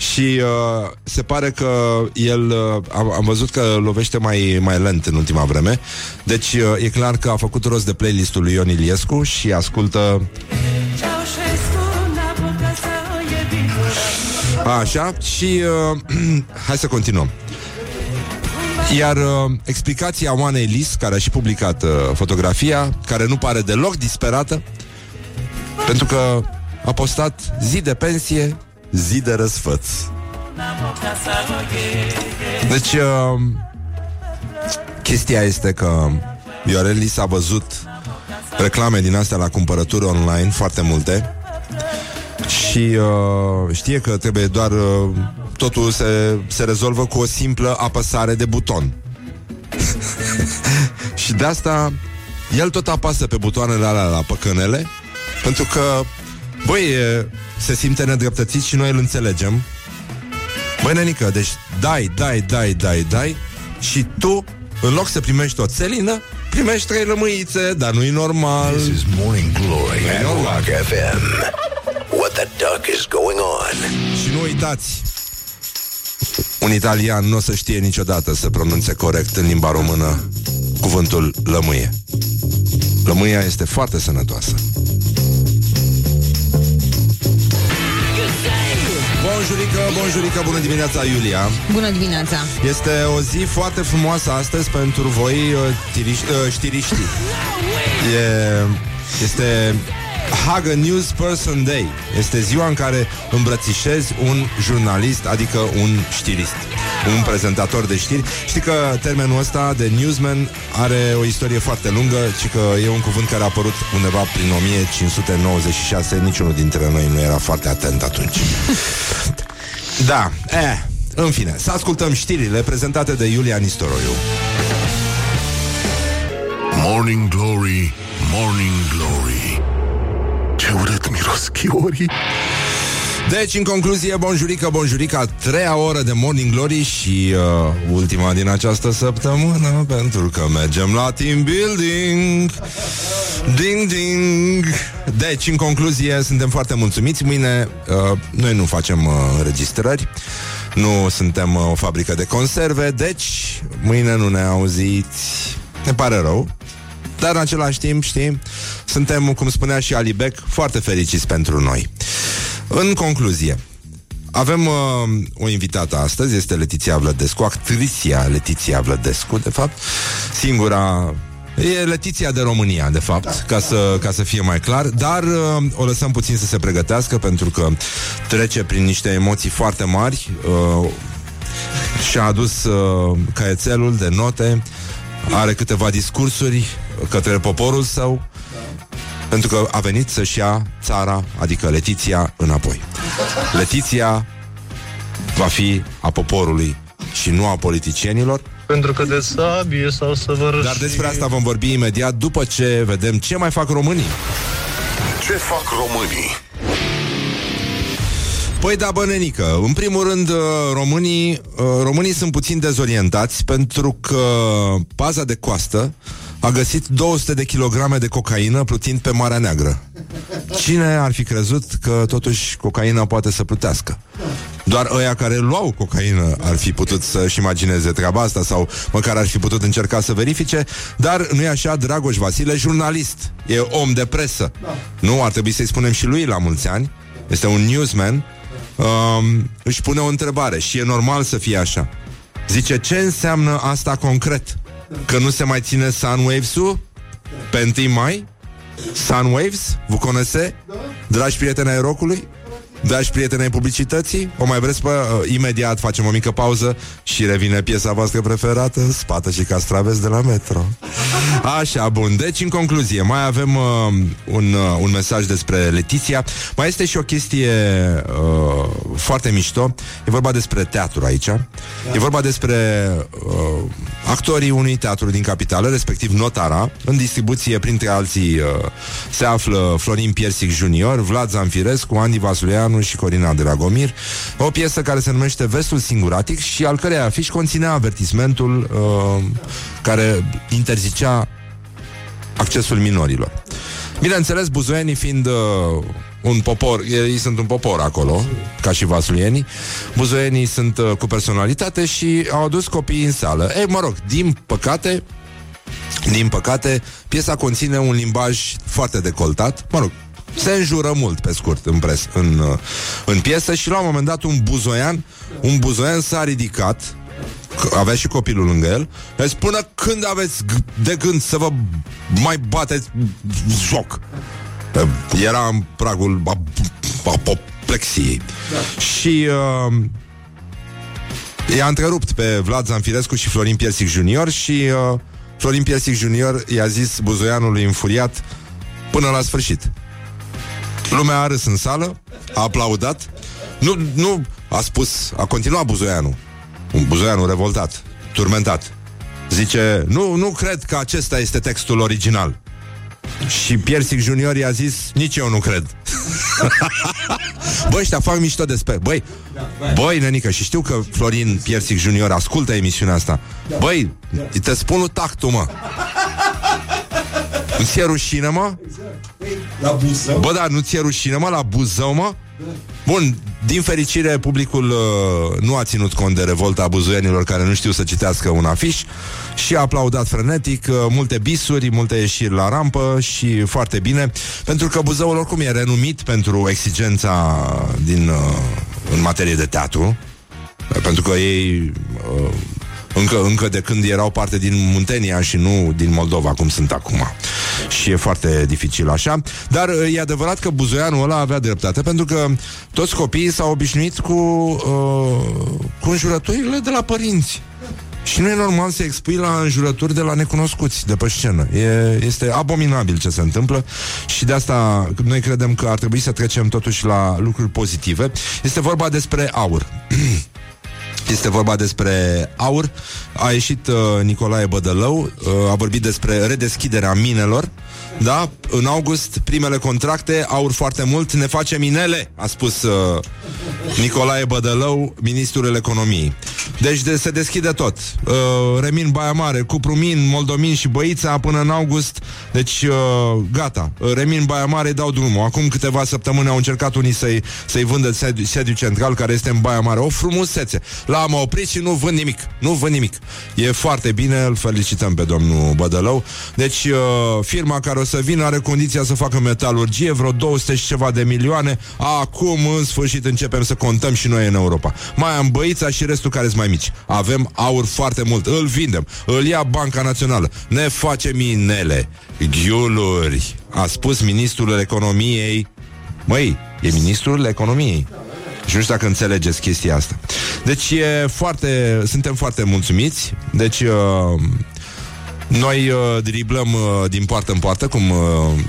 Și uh, se pare că el uh, am, am văzut că lovește mai, mai lent în ultima vreme. Deci uh, e clar că a făcut rost de playlistul lui Ion Iliescu și ascultă Așa, și uh, hai să continuăm. Iar uh, explicația Oanei Lis, care a și publicat uh, fotografia, care nu pare deloc disperată, pentru că a postat zi de pensie, zi de răsfăț. Deci, uh, chestia este că Viorel s-a văzut reclame din astea la cumpărături online, foarte multe, și uh, știe că trebuie doar uh, totul se, se rezolvă cu o simplă apăsare de buton. și de asta el tot apasă pe butoanele alea la păcănele, pentru că, băi, se simte nedreptățit și noi îl înțelegem. Băi, nenică, deci dai, dai, dai, dai, dai și tu, în loc să primești o țelină, primești trei lămâițe, dar nu-i normal. This is Morning Glory at Rock FM. What the duck is going on? Și nu uitați, un italian nu o să știe niciodată să pronunțe corect în limba română cuvântul lămâie. Lămâia este foarte sănătoasă. Bonjurică, bonjurică, bună dimineața, Iulia. Bună dimineața. Este o zi foarte frumoasă astăzi pentru voi uh, tiriști, uh, știriștii. E, Este Haga News Person Day Este ziua în care îmbrățișezi un jurnalist, adică un știrist un prezentator de știri. Știi că termenul ăsta de newsman are o istorie foarte lungă, ci că e un cuvânt care a apărut undeva prin 1596. Niciunul dintre noi nu era foarte atent atunci. da, eh, în fine, să ascultăm știrile prezentate de Iulia Nistoroiu. Morning Glory, Morning Glory Ce urât miros chiorii Deci, în concluzie, bonjurică, bonjurică, a treia oră de Morning Glory și uh, ultima din această săptămână, pentru că mergem la team building. Ding, ding. Deci, în concluzie, suntem foarte mulțumiți. Mâine, uh, noi nu facem uh, înregistrări, nu suntem uh, o fabrică de conserve, deci, mâine nu ne auziți. Ne pare rău, dar în același timp, știi, suntem, cum spunea și Alibec, foarte fericiți pentru noi. În concluzie, avem uh, o invitată astăzi, este Letiția Vlădescu, actricia Letiția Vlădescu, de fapt, singura E Letiția de România, de fapt, ca să, ca să fie mai clar, dar uh, o lăsăm puțin să se pregătească pentru că trece prin niște emoții foarte mari. Uh, și-a adus uh, caietelul de note, are câteva discursuri către poporul său, pentru că a venit să-și ia țara, adică Letiția, înapoi. Letiția va fi a poporului și nu a politicienilor. Pentru că de sabie sau să vă Dar despre asta vom vorbi imediat după ce vedem ce mai fac românii. Ce fac românii? Păi da, bănenică. În primul rând, uh, românii, uh, românii sunt puțin dezorientați pentru că paza de coastă a găsit 200 de kilograme de cocaină plutind pe Marea Neagră. Cine ar fi crezut că totuși cocaina poate să plutească? Doar ăia care luau cocaină ar fi putut să-și imagineze treaba asta sau măcar ar fi putut încerca să verifice, dar nu e așa, Dragoș Vasile, jurnalist, e om de presă. Nu, ar trebui să-i spunem și lui la mulți ani, este un newsman, um, își pune o întrebare și e normal să fie așa. Zice, ce înseamnă asta concret? Că nu se mai ține Sunwaves-ul pe 1 mai? Sunwaves? Vă conese? Dragi prieteni ai rocului? Dragi prieteni ai publicității? O mai vreți pe uh, imediat facem o mică pauză și revine piesa voastră preferată, spată și castraveți de la metro. Așa, bun. Deci, în concluzie, mai avem uh, un, uh, un mesaj despre Letiția. Mai este și o chestie uh, foarte mișto. E vorba despre teatru aici. E vorba despre uh, actorii unui teatru din capitală, respectiv Notara. În distribuție, printre alții, uh, se află Florin Piersic Junior, Vlad Zanfirescu, Andy Vasuleanu și Corina Dragomir. O piesă care se numește Vestul Singuratic și al cărei afiș conținea avertismentul uh, care interzicea accesul minorilor. Bineînțeles, buzoienii fiind uh, un popor, ei sunt un popor acolo, ca și vasulienii, buzoienii sunt uh, cu personalitate și au adus copiii în sală. Ei, mă rog, din păcate, din păcate, piesa conține un limbaj foarte decoltat, mă rog, se înjură mult, pe scurt, în, pres, în, uh, în piesă și la un moment dat un buzoian, un buzoian s-a ridicat că avea și copilul lângă el Deci până când aveți g- de gând să vă mai bateți joc? Era în pragul ap- apoplexiei da. Și uh, I-a întrerupt pe Vlad Zanfirescu și Florin Piersic Junior Și uh, Florin Piersic Junior i-a zis buzoianului înfuriat Până la sfârșit Lumea a râs în sală, a aplaudat Nu, nu, a spus, a continuat buzoianul un buzoianul revoltat, turmentat. Zice, nu, nu cred că acesta este textul original. Și Piersic Junior i-a zis, nici eu nu cred. Băi, ăștia fac mișto despre... Băi, băi, nenică, și știu că Florin Piersic Junior ascultă emisiunea asta. Băi, te spun lui tactul, mă. Nu ți-e rușine, mă? La Buzău? Bă, da, nu ți-e rușine, mă, la Buzău, mă? Bun, din fericire, publicul uh, nu a ținut cont de revolta buzuienilor care nu știu să citească un afiș și a aplaudat frenetic, uh, multe bisuri, multe ieșiri la rampă și foarte bine, pentru că Buzăul oricum e renumit pentru exigența din, uh, în materie de teatru, pentru că ei uh, încă, încă de când erau parte din Muntenia și nu din Moldova, cum sunt acum. Și e foarte dificil așa. Dar e adevărat că buzoianul ăla avea dreptate, pentru că toți copiii s-au obișnuit cu, uh, cu înjurăturile de la părinți. Și nu e normal să expui la înjurături de la necunoscuți de pe scenă. E, este abominabil ce se întâmplă și de asta noi credem că ar trebui să trecem totuși la lucruri pozitive. Este vorba despre aur. Este vorba despre aur. A ieșit uh, Nicolae Bădălău, uh, a vorbit despre redeschiderea minelor. Da, în august, primele contracte, aur foarte mult, ne face minele, a spus uh, Nicolae Bădălău, ministrul economiei. Deci de, se deschide tot. Uh, Remin Baia Mare, Cuprumin, Moldomin și Băița până în august. Deci uh, gata. Uh, Remin Baia Mare dau drumul. Acum câteva săptămâni au încercat unii să-i, să-i vândă sediu, sediu central care este în Baia Mare. O frumusețe. L-am oprit și nu vând nimic. Nu vând nimic. E foarte bine, îl felicităm pe domnul Bădălău. Deci uh, firma care o să vină are condiția să facă metalurgie, vreo 200 și ceva de milioane. Acum, în sfârșit, începem să contăm și noi în Europa. Mai am băița și restul care sunt mai mici. Avem aur foarte mult. Îl vindem. Îl ia Banca Națională. Ne face minele. Ghiuluri. A spus ministrul economiei. Măi, e ministrul economiei. Și nu știu dacă înțelegeți chestia asta. Deci e foarte, suntem foarte mulțumiți. Deci uh, noi uh, driblăm uh, din poartă în poartă, cum uh,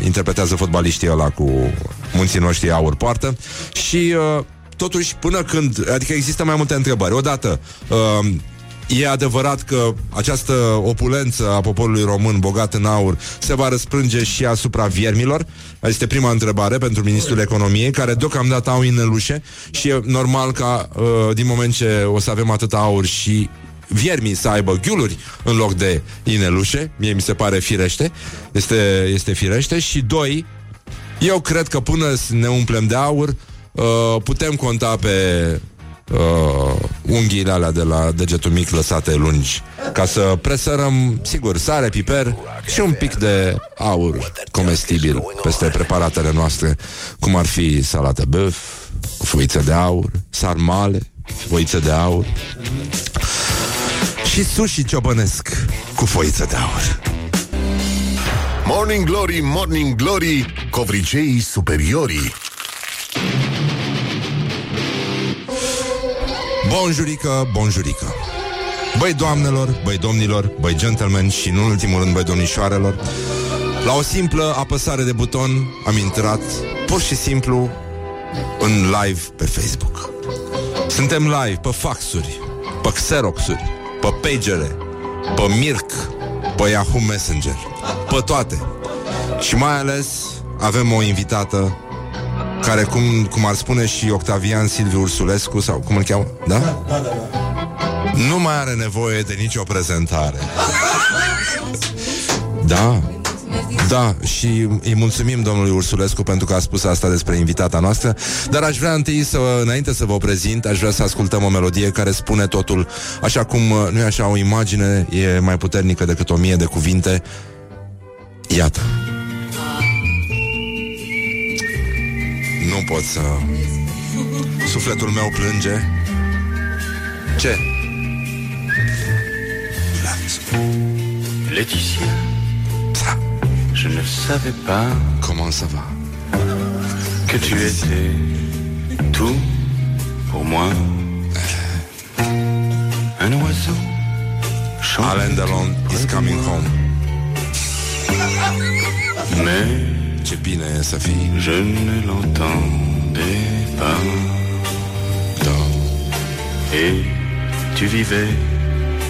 interpretează fotbaliștii ăla cu munții noștri aur poartă. Și uh, totuși, până când... Adică există mai multe întrebări. Odată, uh, E adevărat că această opulență a poporului român bogat în aur se va răsprânge și asupra viermilor? Este prima întrebare pentru Ministrul Economiei, care deocamdată au inelușe și e normal ca, uh, din moment ce o să avem atât aur și viermii să aibă ghiuluri în loc de inelușe, mie mi se pare firește, este, este firește, și doi, eu cred că până ne umplem de aur, uh, putem conta pe uh, unghiile alea de la degetul mic lăsate lungi ca să presărăm, sigur, sare, piper și un pic de aur comestibil peste preparatele noastre, cum ar fi salată băf, foiță de aur, sarmale, foiță de aur și sushi ciobănesc cu foiță de aur. Morning Glory, Morning Glory, covriceii superiorii. Bonjurică, bonjurică Băi doamnelor, băi domnilor, băi gentlemen și în ultimul rând băi domnișoarelor La o simplă apăsare de buton am intrat pur și simplu în live pe Facebook Suntem live pe faxuri, pe xeroxuri, pe pagere, pe Mirc, pe Yahoo Messenger Pe toate Și mai ales avem o invitată care, cum, cum ar spune și Octavian Silviu Ursulescu, sau cum îl cheamă, da? Da, da, da. Nu mai are nevoie de nicio prezentare. Da, da, și îi mulțumim domnului Ursulescu pentru că a spus asta despre invitata noastră, dar aș vrea întâi să, înainte să vă prezint, aș vrea să ascultăm o melodie care spune totul, așa cum, nu e așa, o imagine e mai puternică decât o mie de cuvinte. Iată. Nu pot să... Sufletul meu plânge. Ce? Laetitia, je ne savais pas Comment ça va que tu étais tout pour moi. Un oiseau Alain Delon is coming home. Mais Ce bine e să fii. je ne l'entendais pas. Et tu vivais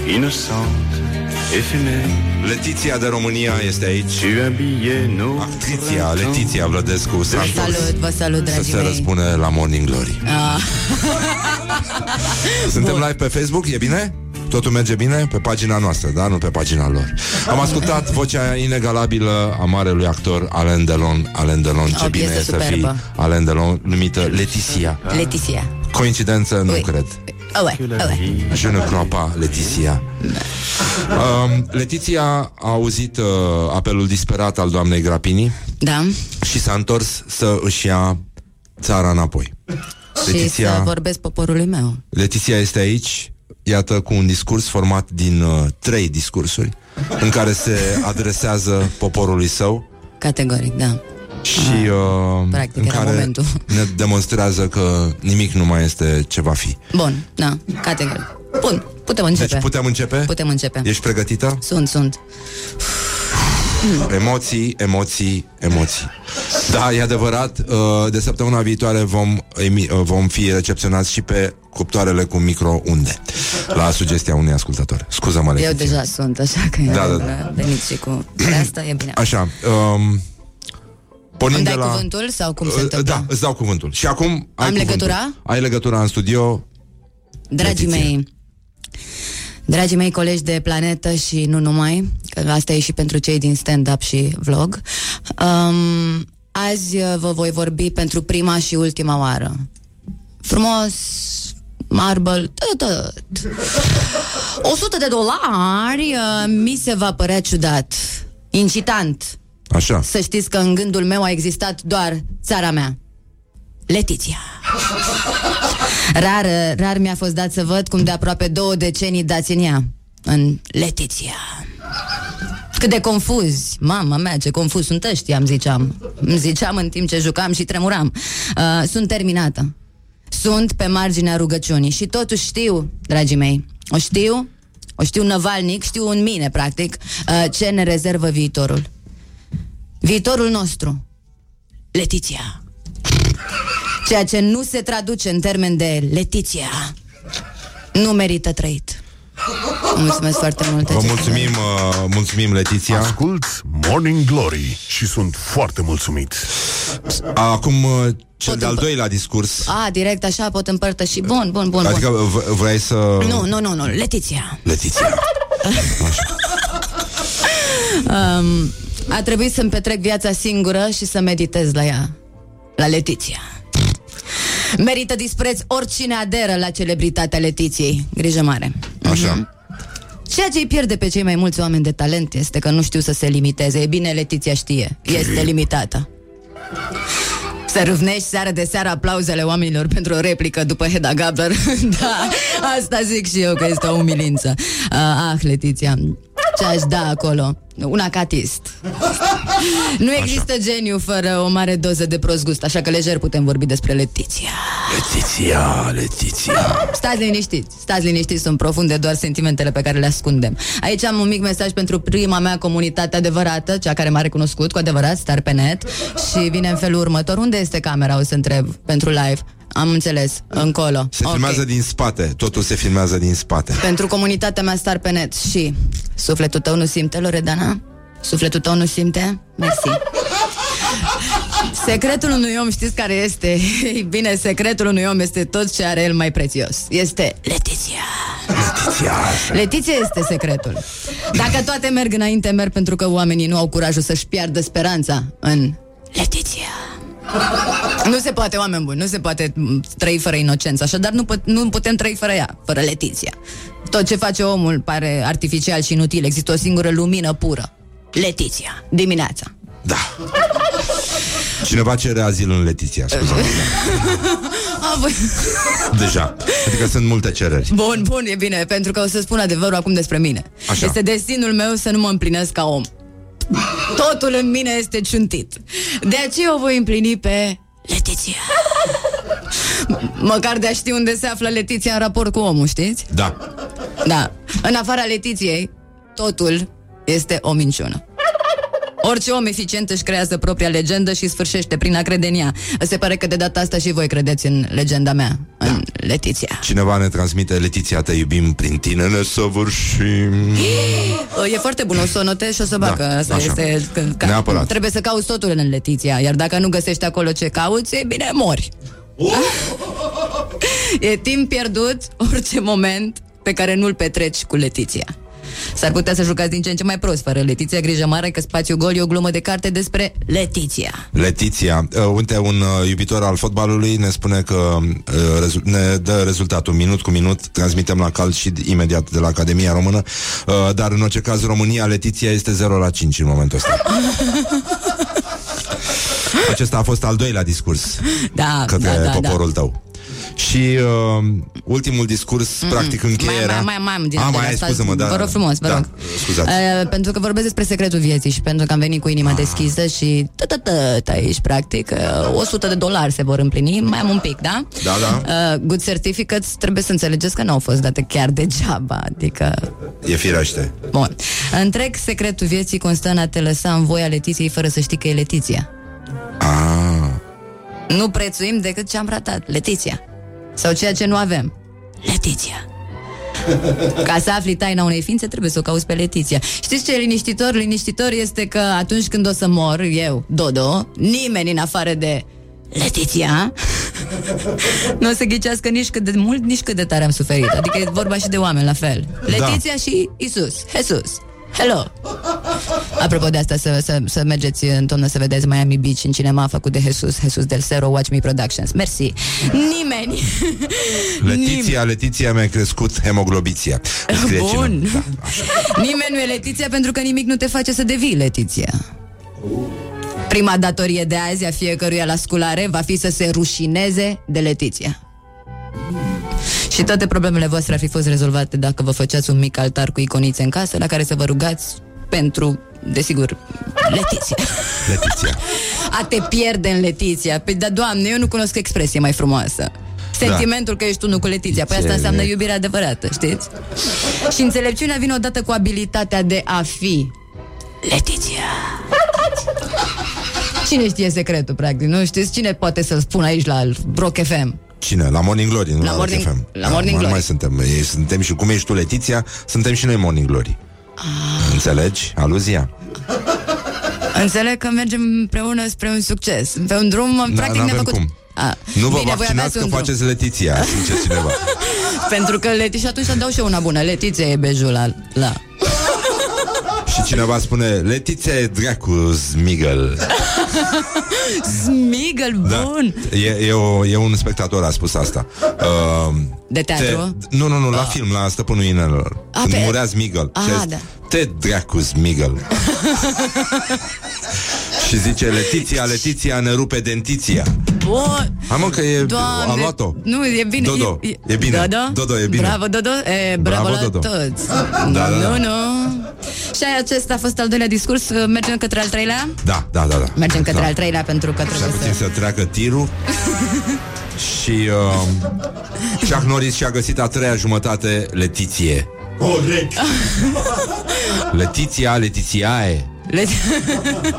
éphémère. Letiția de România este aici. Tu habillais nos Actriția, Letiția Vlădescu s-a întors Salut, vă salut, să dragii se mei. răspune la Morning Glory. Ah. Suntem live pe Facebook, e bine? Totul merge bine? Pe pagina noastră, da? Nu pe pagina lor. Am ascultat vocea inegalabilă a marelui actor Alain Delon. Alain Delon, ce O bine piesă e să fii superbă. Alain Delon, numită Leticia. Leticia. Coincidență? Nu Oui. cred. Oh, ouais, oh, ouais. Je ne crois pas, Leticia. Um, Letiția a auzit uh, apelul disperat al doamnei Grapini Da. și s-a întors să își ia țara înapoi. Și să vorbesc poporului meu. Letiția este aici, iată, cu un discurs format din uh, trei discursuri în care se adresează poporului său Categoric, da. Și uh, Practic, în era care momentul. ne demonstrează că nimic nu mai este ce va fi. Bun, da, categoric. Bun, putem începe. Deci putem începe? Putem începe. Ești pregătită? Sunt, sunt. Emoții, emoții, emoții. Da, e adevărat, uh, de săptămâna viitoare vom, emi- uh, vom fi recepționați și pe cuptoarele cu microunde. La sugestia unui ascultător. Scuză-mă, Eu Letiția. deja sunt, așa că Da, da, da, da. veniți și cu asta, e bine. Așa, um, pornind Îmi de dai la... cuvântul sau cum se Uh, întâmplă? Da, îți dau cuvântul. Și acum ai Am cuvântul. legătura? Ai legătura în studio. Dragii Letiția. mei, dragii mei colegi de planetă și nu numai, că asta e și pentru cei din stand-up și vlog, um, azi uh, vă voi vorbi pentru prima și ultima oară. Frumos, marble, tot. 100 de dolari uh, mi se va părea ciudat, incitant. Așa. Să știți că în gândul meu a existat doar țara mea. Letiția. Rar, rar mi-a fost dat să văd cum de aproape două decenii dați în ea. În Letiția. Cât de confuzi, mama mea, ce confuz sunt ăștia, îmi ziceam. Îmi ziceam în timp ce jucam și tremuram. Uh, sunt terminată. Sunt pe marginea rugăciunii și totuși știu, dragii mei, o știu, o știu năvalnic, știu în mine, practic, uh, ce ne rezervă viitorul. Viitorul nostru. Letiția. Ceea ce nu se traduce în termen de Letiția nu merită trăit. Mulțumesc foarte mult. Vă mulțumim, uh, mulțumim, Letiția. Ascult Morning Glory și sunt foarte mulțumit. Acum, uh, cel de-al doilea discurs. A, direct așa pot împărtăși. Bun, bun, bun, Adică bun. v- vrei să... Nu, nu, nu, nu, Letiția. Letiția. Um, a trebuit să-mi petrec viața singură și să meditez la ea. La Letiția. Merită dispreț oricine aderă la celebritatea Letiției. Grijă mare. Așa. Ceea ce îi pierde pe cei mai mulți oameni de talent este că nu știu să se limiteze. E bine, Letiția știe. Este limitată. Să râvnești seară de seară aplauzele oamenilor pentru o replică după Hedda Gabler. da, asta zic și eu că este o umilință. Uh, ah, Letiția, ce aș da acolo? Un acatist. Nu există geniu fără o mare doză de prost gust, așa că lejer putem vorbi despre Letiția. Letiția, Letiția. Stați liniștiți, stați liniștiți, sunt profunde doar sentimentele pe care le ascundem. Aici am un mic mesaj pentru prima mea comunitate adevărată, cea care m-a recunoscut cu adevărat, star pe net, și vine în felul următor. Unde este camera, o să întreb, pentru live? Am înțeles, încolo. Se Ok. filmează din spate. Totul se filmează din spate. Pentru comunitatea mea star pe net și sufletul tău nu simte, Loredana? Sufletul tău nu simte? Mersi. Secretul unui om știți care este? Ei bine, secretul unui om este tot ce are el mai prețios. Este Letiția. Letiția. Letiția este secretul. Dacă toate merg înainte, merg pentru că oamenii nu au curajul să-și piardă speranța în Letiția. Nu se poate, oameni buni, nu se poate m, trăi fără inocență, așadar nu, put- nu putem trăi fără ea, fără Letiția. Tot ce face omul pare artificial și inutil, există o singură lumină pură. Letiția, dimineața. Da. Cineva cere azil în Letiția, scuze A, voi... Deja. Adică sunt multe cereri. Bun, bun, e bine, pentru că o să spun adevărul acum despre mine. Așa. Este destinul meu să nu mă împlinesc ca om. Totul în mine este ciuntit. De aceea o voi împlini pe Letiția. M- Măcar de a ști unde se află Letiția în raport cu omul, știți? Da. Da. În afara Letiției, totul este o minciună. Orice om eficient își creează propria legendă și sfârșește prin a crede în ea. Se pare că de data asta și voi credeți în legenda mea, în Letiția. Cineva ne transmite Letiția, te iubim prin tine, ne săvârșim. E foarte bun, o să o notez și o să bag Da, că asta așa. este... Că, ca, Neapărat. Trebuie să cauți totul în Letiția, iar dacă nu găsești acolo ce cauți, e bine, mori. e timp pierdut orice moment pe care nu-l petreci cu Letiția. S-ar putea să jucați din ce în ce mai prost fără Letiția, grijă mare că spațiu gol e o glumă de carte despre Letiția. Letiția, uh, uite, un uh, iubitor al fotbalului ne spune că uh, rezu- ne dă rezultatul minut cu minut, transmitem la cal și imediat de la Academia Română, uh, dar în orice caz România, Letiția este 0 la 5 în momentul ăsta. Acesta a fost al doilea discurs Da, către da, da, poporul tău. Și uh, ultimul discurs, practic încheierea... Mai, mai, mai, mai, din A, de mai la ai, asta. scuză-mă, da. Vă rog frumos, vă da, rog. Scuzați. Uh, pentru că vorbesc despre secretul vieții și pentru că am venit cu inima Ah. deschisă și tătătăt aici, practic, uh, 100 de dolari se vor împlini, mai am un pic, da? Da, da. Uh, good certificates, trebuie să înțelegeți că nu au fost date chiar degeaba, adică... E firește. Bun. Întreg secretul vieții constă în a te lăsa în voia Letiției fără să știi că e Letiția. Ah. Nu prețuim decât ce am ratat, Letiția. Sau ceea ce nu avem, Letiția. Ca să afli taina unei ființe, trebuie să o cauți pe Letiția. Știți ce e liniștitor? Liniștitor este că atunci când o să mor, eu, Dodo, nimeni în afară de Letiția nu o să ghicească nici cât de mult, nici cât de tare am suferit. Adică e vorba și de oameni la fel. Letiția și Isus, Jesus. Hello! Apropo de asta, să, să, să mergeți în toamnă să vedeți Miami Beach în cinema făcut de Jesus, Jesus del Cero, Watch Me Productions. Mersi. Nimeni. Letiția, Letiția mi-a crescut hemoglobiția. Scrie Bun. cineva. Da, așa. Nimeni nu e Letiția pentru că nimic nu te face să devii Letiția. Prima datorie de azi a fiecăruia la sculare va fi să se rușineze de Letiția. Și toate problemele voastre ar fi fost rezolvate dacă vă făceați un mic altar cu iconițe în casă la care să vă rugați pentru, desigur, Letiția. Letiția. A te pierde în Letiția. Păi, da, doamne, eu nu cunosc expresie mai frumoasă. Sentimentul că ești unul cu Letiția. Păi asta Ce înseamnă le- iubirea adevărată, știți? Și înțelepciunea vine odată cu abilitatea de a fi Letiția. Cine știe secretul, practic? Nu știți cine poate să-l spun aici la Rock FM? Cine? La Morning Glory, nu La la, Morning- Rock FM. la Morning nu Glory. mai suntem. Ei, suntem și cum ești tu, Letiția, suntem și noi Morning Glory. Ah. Înțelegi? Aluzia? Înțeleg că mergem împreună spre un succes. Pe un drum, Da, practic, ne-a n-avem făcut... cum. A, Nu vă bine, voi vaccinați aveați că un drum. faceți Letiția, zice cineva. Pentru că Leti și atunci dau și eu una bună. Letiția e bejul la... la. Și cineva spune, Letiția e dracu, Smigel. Smigel, bun! Da. E, e, o, e un spectator a spus asta. Uh, De teatru? Te, nu, nu, nu, la film, la Stăpânul Inelor. A, Când pe- murea Smigel. Ah, Și a zis, da. Te dracu, Smigel. și zice, Letiția, Letiția ne rupe dentiția. Bun! Hai mă că e, Doamne, a luat-o. Nu, e bine. Dodo, e bine. Dodo? Dodo, e bine. Bravo, Dodo. E, bravo, Bravo, la Dodo. toți. Da, da, da. Nu, nu. Și acesta a fost al doilea discurs. Mergem către al treilea? Da, da, da, da. Mergem către da. al treilea pentru că Așa trebuie puțin să... să treacă tirul Și uh, Chuck Norris și-a găsit a treia jumătate Letiție Corect. Letiția, Letițiae Le...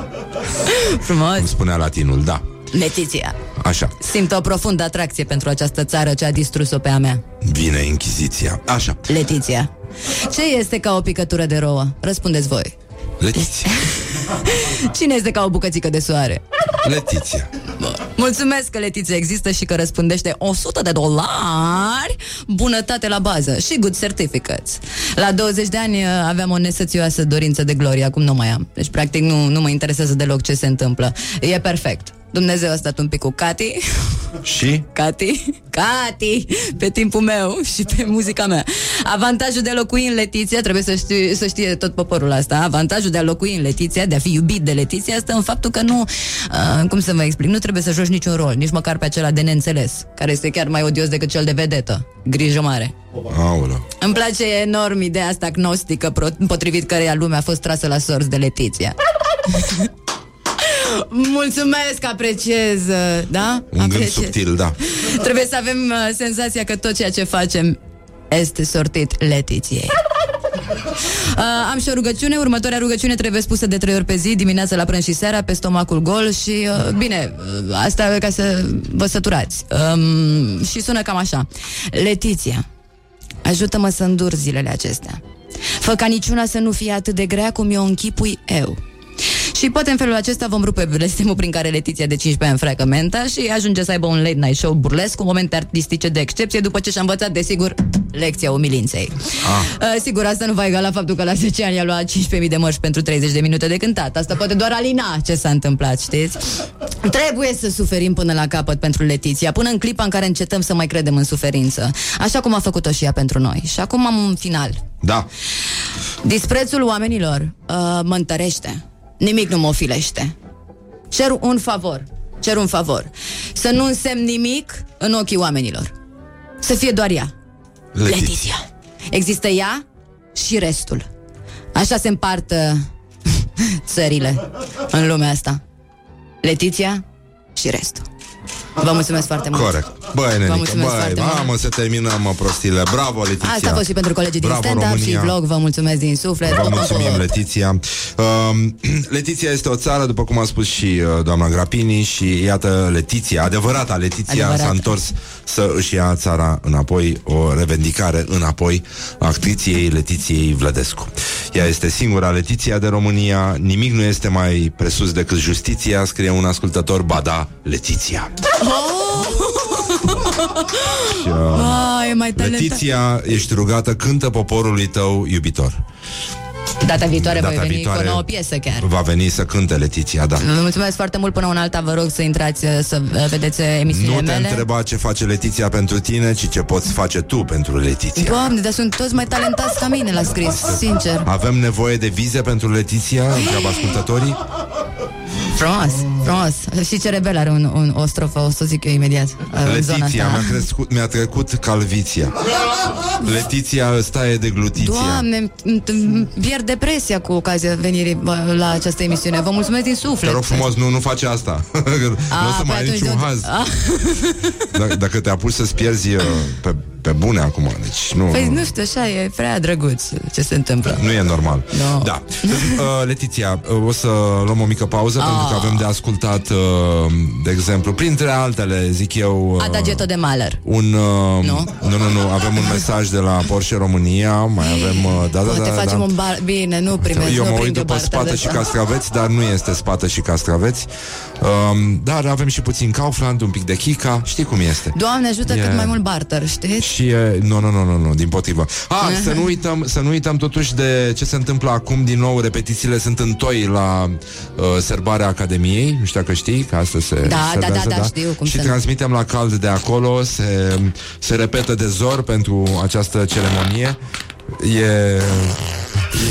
Frumos. Cum spunea latinul, da Letiția. Așa, Simt o profundă atracție pentru această țară ce a distrus-o pe a mea. vine Inchiziția Așa, Letiția. Ce este ca o picătură de rouă? Răspundeți voi. Letiția Cine este ca o bucățică de soare? Letiția Mulțumesc că Letiția există și că răspundește 100 de dolari bunătate la bază și good certificates. La 20 de ani uh, aveam o nesățioasă dorință de glorie, acum nu mai am. Deci, practic, nu, nu mă interesează deloc ce se întâmplă. E perfect. Dumnezeu a stat un pic cu Cati Și? Cati, Cati, pe timpul meu și pe muzica mea. Avantajul de a locui în Letiția, trebuie să, știe, să știe tot poporul asta, avantajul de a locui în Letiția, de a fi iubit de Letiția, stă în faptul că nu, uh, cum să vă explic, nu trebuie să joci niciun rol, nici măcar pe acela de neînțeles, care este chiar mai odios decât cel de vedetă. Grijă mare. Aoleu Îmi place enorm ideea asta agnostică, pro- potrivit căreia lumea a fost trasă la sorți de Letiția. Mulțumesc, apreciez, da? Un gând Apreciez. subtil, da Trebuie să avem uh, senzația că tot ceea ce facem este sortit Letiției. Uh, am și o rugăciune, următoarea rugăciune trebuie spusă de trei ori pe zi, dimineața la prânz și seara, pe stomacul gol și, uh, bine, uh, asta ca să vă săturați. Um, și sună cam așa. Letiția, ajută-mă să îndur zilele acestea. Fă ca niciuna să nu fie atât de grea cum eu închipui eu. Și poate în felul acesta vom rupe blestemul prin care Letiția de 15 ani freacă menta și ajunge să aibă un late night show burlesc cu momente artistice de excepție după ce și-a învățat, desigur, lecția umilinței. ah. Uh, sigur, asta nu va egala faptul că la 10 ani a luat 15.000 de mărși pentru 30 de minute de cântat. Asta poate doar alina ce s-a întâmplat, știți? Trebuie să suferim până la capăt pentru Letiția, până în clipa în care încetăm să mai credem în suferință. Așa cum a făcut-o și ea pentru noi. Și acum am un final. Da, Disprețul oamenilor uh, mă întărește. Nimic nu mă ofilește. Cer un favor. Cer un favor. Să nu însemn nimic în ochii oamenilor. Să fie doar ea. Letiția, Letiția. Există ea și restul. Așa se împartă țările în lumea asta. Letiția și restul. Vă mulțumesc foarte mult. Corect Băi, Vă nenică, mulțumesc băi, foarte mult. mamă, să terminăm mă, prostile. Bravo, Letiția. Asta a fost și pentru colegii din Bravo, stand-up România. și vlog. Vă mulțumesc din suflet. Vă Vă mulțumim, pup. Letiția. Um, Letiția este o țară, după cum a spus și uh, doamna Grapini, și iată Letiția, adevărata Letiția Adevărată. s-a întors să își ia țara înapoi, o revendicare înapoi a actriției Letiției Vlădescu. Ea este singura Letiția de România, nimic nu este mai presus decât justiția, scrie un ascultător, bada Letiția. Și, uh, Ah, e mai talentat. Letiția, ești rugată, cântă poporului tău iubitor. Data viitoare Data voi veni viitoare cu o nouă piesă chiar. Va veni să cânte Letiția, da. Vă mulțumesc foarte mult până una alta, vă rog să intrați uh, să uh, vedeți uh, emisiunile Nu te mele. întreba ce face Letiția pentru tine, ci ce poți face tu pentru Letiția. Doamne, dar sunt toți mai talentați ca mine la scris, sincer. Avem nevoie de vize pentru Letiția, întreabă ascultătorii. Frumos, frumos. Și ce rebel are un, un, o strofă, o să zic eu imediat. uh, în zona Letiția, asta. mi-a, crescut, mi-a trecut calviția. Letiția îți taie de glutiția. Doamne, îmi- îmi pierd depresia cu ocazia venirii bă, la această emisiune. Vă mulțumesc din suflet. Te rog frumos, nu, nu face asta. nu o să păi mai ai atunci niciun de- haz. Ah, Dacă, dacă te apuci să-ți pierzi uh, pe, pe bune acum, deci nu... Păi nu știu, așa e prea drăguț ce se întâmplă. Nu e normal. No. Da. Deci, uh, Letiția, uh, o să luăm o mică pauză Ah. pentru că avem de ascultat, uh, de exemplu, printre altele, zic eu... Uh, Adagetto de Mahler. un, uh, Nu? nu, nu, nu, avem un mesaj de la Porsche România, mai avem, uh, da, da, Poate da, facem da. un bar... Bine, nu primesc, Eu nu mă prind uit eu după partea spată de și asta. castraveți, dar nu este spată și castraveți. Um, dar avem și puțin Kaufland, un pic de Kika, știi cum este. Doamne ajută E- cât mai mult barter, știți? Și e, nu, nu, nu, nu, nu, din potrivă. Ah, să nu uităm, să nu uităm totuși de ce se întâmplă acum din nou, repetițiile sunt în toi la uh, serbarea Academiei, nu știu dacă știi, că asta se Da, serbează, da, da, da, știu cum Și să nu. transmitem la cald de acolo, se, se repetă de zor pentru această ceremonie. E...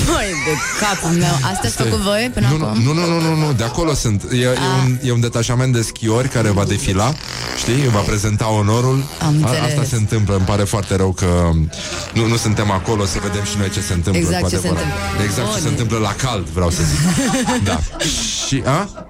Băi, de capul meu. Asta ați făcut voi până nu, acum? nu, nu, nu, nu, nu, de acolo sunt. E, e, un, e un detașament de schiori care va defila, știi, va prezenta onorul. Am înțeles. asta se întâmplă, îmi pare foarte rău că nu, nu suntem acolo să vedem și noi ce se întâmplă. Exact cu ce se adevărat. întâmplă. Exact ce Bun. se întâmplă la cald, vreau să zic. da. Și, a?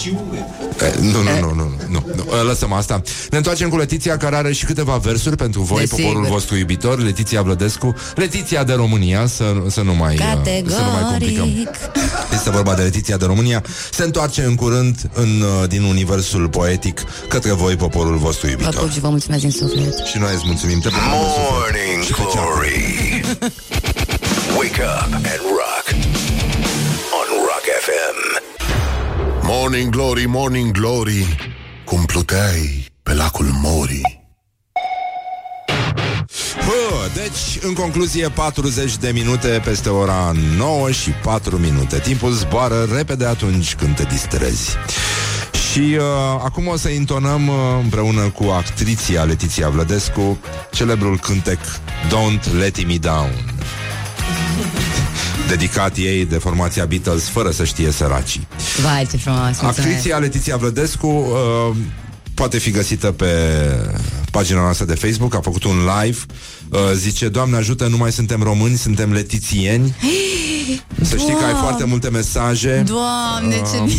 Și unde? E, Nu, nu, nu, nu, nu, nu. E, Lăsăm asta. Ne întoarcem cu Letiția, care are și câteva versuri pentru voi, Desigur. poporul vostru iubitor, Letiția Vlădescu, Letiția de România, să, să nu mai, uh, să nu mai complicăm. Categoric. Este vorba de Letiția de România. Se întoarce în curând în, uh, din universul poetic către voi, poporul vostru Vă iubitor. pup și vă mulțumesc din suflet. Și noi îți mulțumim. Te pupăm în suflet. Morning Glory. Wake up and Morning Glory, Morning Glory Cum pluteai pe lacul Mori Bă, deci, în concluzie, 40 de minute peste ora 9 și 4 minute. Timpul zboară repede atunci când te distrezi. Și uh, acum o să intonăm uh, împreună cu actriția Letiția Vlădescu celebrul cântec Don't Let Me Down dedicat ei de formația Beatles fără să știe săracii. Vai, ce frumos, mulțumesc. Actriția Letiția Vlădescu uh, poate fi găsită pe pagina noastră de Facebook, a făcut un live, uh, zice, Doamne ajută, nu mai suntem români, suntem letițieni. Să știi că ai Doamne! foarte multe mesaje. Doamne, ce Uh,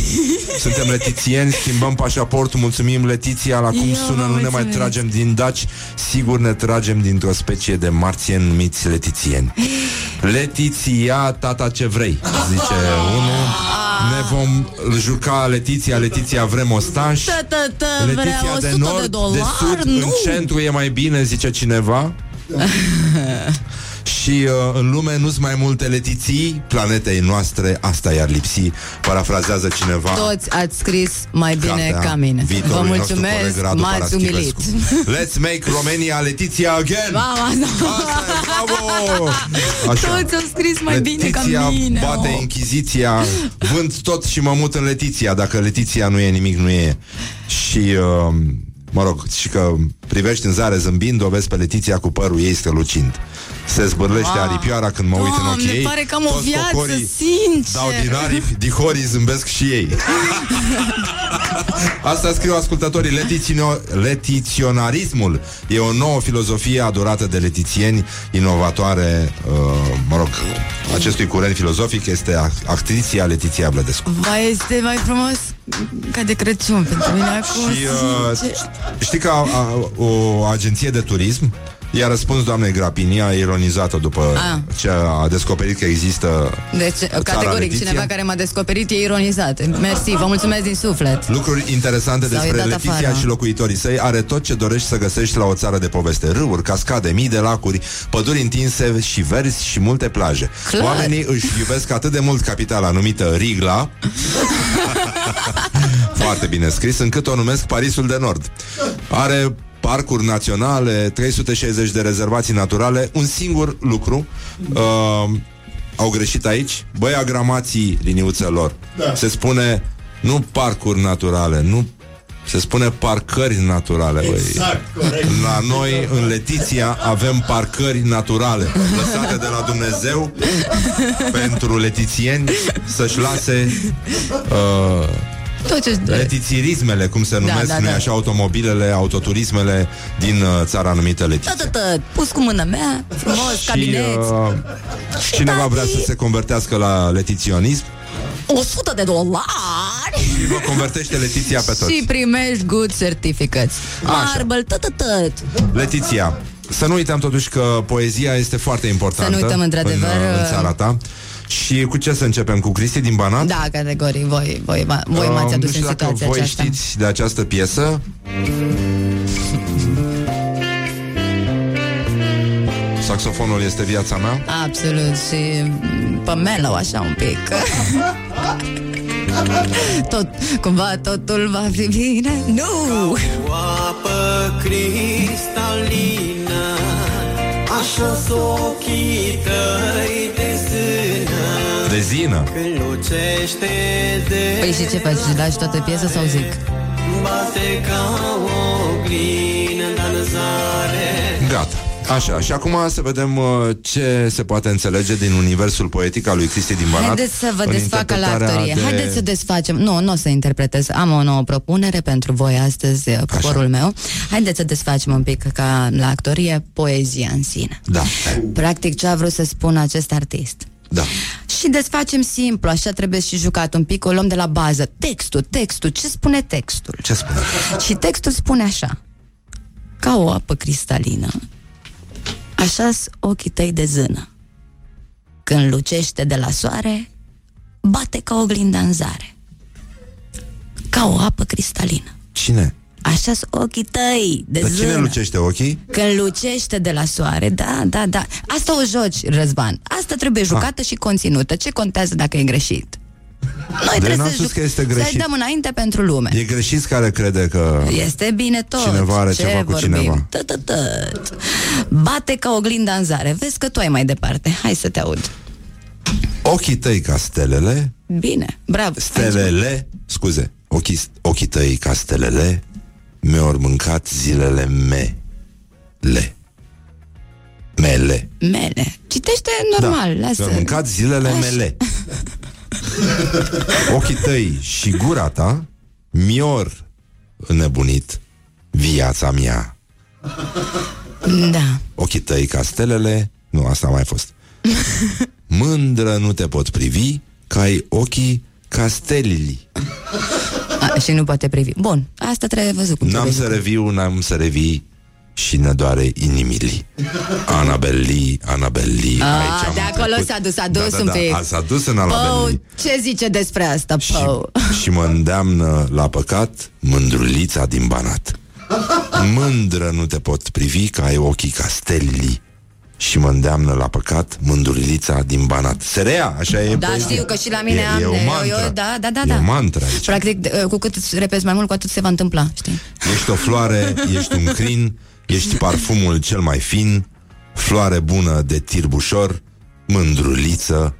Suntem letițieni, schimbăm pașaportul, mulțumim Letiția, la cum Eu sună, vă nu ne mai mulțumesc. tragem din daci, sigur ne tragem dintr-o specie de marțieni numiți letițieni. Letiția, tata ce vrei, zice unul. Ne vom juca Letiția, Letiția vrem ostaș. Tă, tă, tă, Letiția vreau 100 de de, nord, de, dolari, sud, nu? în centru e mai bine, zice cineva. Și uh, în lume nu-s mai multe letiții Planetei noastre, asta i-ar lipsi Parafrazează cineva Toți ați scris mai bine Cartea ca mine. Vă viitorului nostru coleg mulțumesc, Radu m-ați umilit. Paraschivescu. Let's make Romania Letiția again Mama, Bravo! Așa. Toți au scris mai bine ca Letiția mine. bate oh. Inchiziția Vând tot și mă mut în Letiția Dacă Letiția nu e nimic, nu e Și uh, Mă rog, și că privești în zare zâmbind O vezi pe Letiția cu părul ei strălucind Se zbârlește Ah. aripioara când mă uit în Doamne, ochii ei pare că am o Toți viață, cocorii sincer. Dau din aripi, dihorii zâmbesc și ei Asta scriu ascultătorii Letițio- Letiționarismul E o nouă filozofie adorată de letițieni Inovatoare uh, Mă rog, acestui curent filozofic Este ac- actriția Letiția Vlădescu Vai, este mai frumos. ca de Crăciun pentru mine acum. Și uh, sincer. știi că a, a, o agenție de turism i-a răspuns doamnei Grapini, a ironizat-o după Ah. ce a descoperit că există Deci, țara categoric, Letiția. cineva care m-a descoperit e ironizat. Mersi, vă mulțumesc din suflet. Lucruri interesante S-au despre dat Letiția afară. și locuitorii săi Are tot ce dorești să găsești la o țară de poveste Râuri, cascade, mii de lacuri Păduri întinse și verzi și multe plaje Clar. Oamenii își iubesc atât de mult capitala numită Rigla Foarte bine scris Încât o numesc Parisul de Nord Are parcuri naționale 360 de rezervații naturale Un singur lucru uh, Au greșit aici Băi agramații liniuță lor Da. Se spune nu parcuri naturale Nu se spune parcări naturale băi. Exact, corect. La noi, în Letiția, avem parcări naturale Lăsate de la Dumnezeu Pentru letițieni Să-și lase uh, Tot ce Letițirismele, cum se numesc, da, nu da. așa, automobilele, autoturismele din uh, țara numită Letiția. Tot, tot, tot, pus cu mâna mea, frumos, Și cabinet. uh, cineva vrea să se convertească la letiționism 100 de dolari și vă convertește Letiția pe toți. și primești good certificates. Așa. Marble, tot, tot, tot. Letiția, să nu uităm totuși că poezia este foarte importantă Să nu uităm, într-adevăr, în, uh, în uh, țara ta. Și cu ce să începem? Cu Cristi din Banat? Da, categoric, voi, voi, m- voi Uh, m-ați nu adus știu în dacă situația voi aceasta. știți de această piesă Saxofonul este viața mea Absolut și mm, pe mellow așa un pic Tot, cumva totul va fi bine Nu! apă cristalină Așa s ochii tăi de zână De zină Când lucește de Păi și ce faci? Lași toată piesa sau zic? Bate ca o oglină în danzare Gata Așa, și acum să vedem uh, ce se poate înțelege din universul poetic al lui Cristi din Banat Haideți să vă în desfacă la interpretarea actorie. de- Haideți să desfacem. Nu, nu o să interpretez. Am o nouă propunere pentru voi astăzi, poporul meu. Haideți să desfacem un pic ca la actorie poezia în sine. Da, Practic ce a vrut să spună acest artist. Da Și desfacem simplu, așa trebuie și jucat un pic, o luăm de la bază. Textul, textul, ce spune textul? Ce spune? Și textul spune așa. Ca o apă cristalină, așa ochii tăi de zână. Când lucește de la soare, bate ca oglinda în zare. Ca o apă cristalină. Cine? Așa ochii tăi de Dar zână. cine lucește ochii? Când lucește de la soare, da, da, da. Asta o joci, Răzvan. Asta trebuie jucată și conținută. Ce contează dacă e greșit? Noi De trebuie n-am să, spus juc- că este să greșit. dăm înainte pentru lume. E greșit care crede că Este bine tot. Cineva are Ce ceva cu vorbim? cineva. Tot, tot, tot. Bate ca oglinda în zare. Vezi că tu ai mai departe. Hai să te aud. ochii tăi ca stelele, Bine, bravo. stelele, scuze, ochii, ochii tăi ca stelele, mi-au mâncat zilele mele. Mele. Mele. Citește normal, da. lasă. Mi-au mâncat zilele Așa. mele. Ochii tăi și gura ta mi-or înnebunit viața mea. Da. Ochii tăi ca stelele Nu, asta a mai fost Mândră nu te pot privi Că ai ochii ca stelili A, și nu poate privi. Bun, asta trebuie văzut cum N-am trebuie să reviu, n-am să revii Și ne doare inimili Anabeli, Anabeli A, Aici am de acolo trecut. s-a dus, s-a dus da, un da, pic. Da, s-a dus în Pău, Anabeli ce zice despre asta, Pău? Și mă îndeamnă la păcat Mândrulița din Banat Mândră nu te pot privi Că ai ochii ca stelili și mă îndeamnă la păcat mândurilița din Banat. Serea, așa e Da, poezia. știu că și la mine e, am e o eu- mantră. eu- da, da, da, E da. o mantră aici. Practic, de- cu cât îți repezi mai mult, cu atât se va întâmpla, știi? Ești o floare, ești un crin, ești parfumul cel mai fin, floare bună de tirbușor, mândruliță,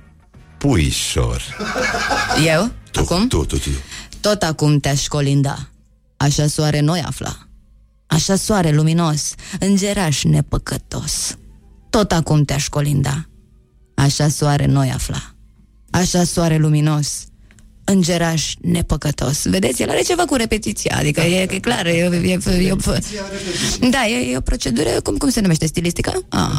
puișor. Eu? Tu, acum? Tu, tu, tu. Tot acum te-aș colinda. Așa soare noi afla. Așa soare luminos, îngeraș nepăcătos. Tot acum te-aș colinda. Așa soare noi afla. Așa soare luminos, îngeraș nepăcătos. Vedeți, el are ceva cu repetiția, adică e, e clar, e, e, e, e, da, e, e o procedură, cum, cum se numește, stilistică? Ah,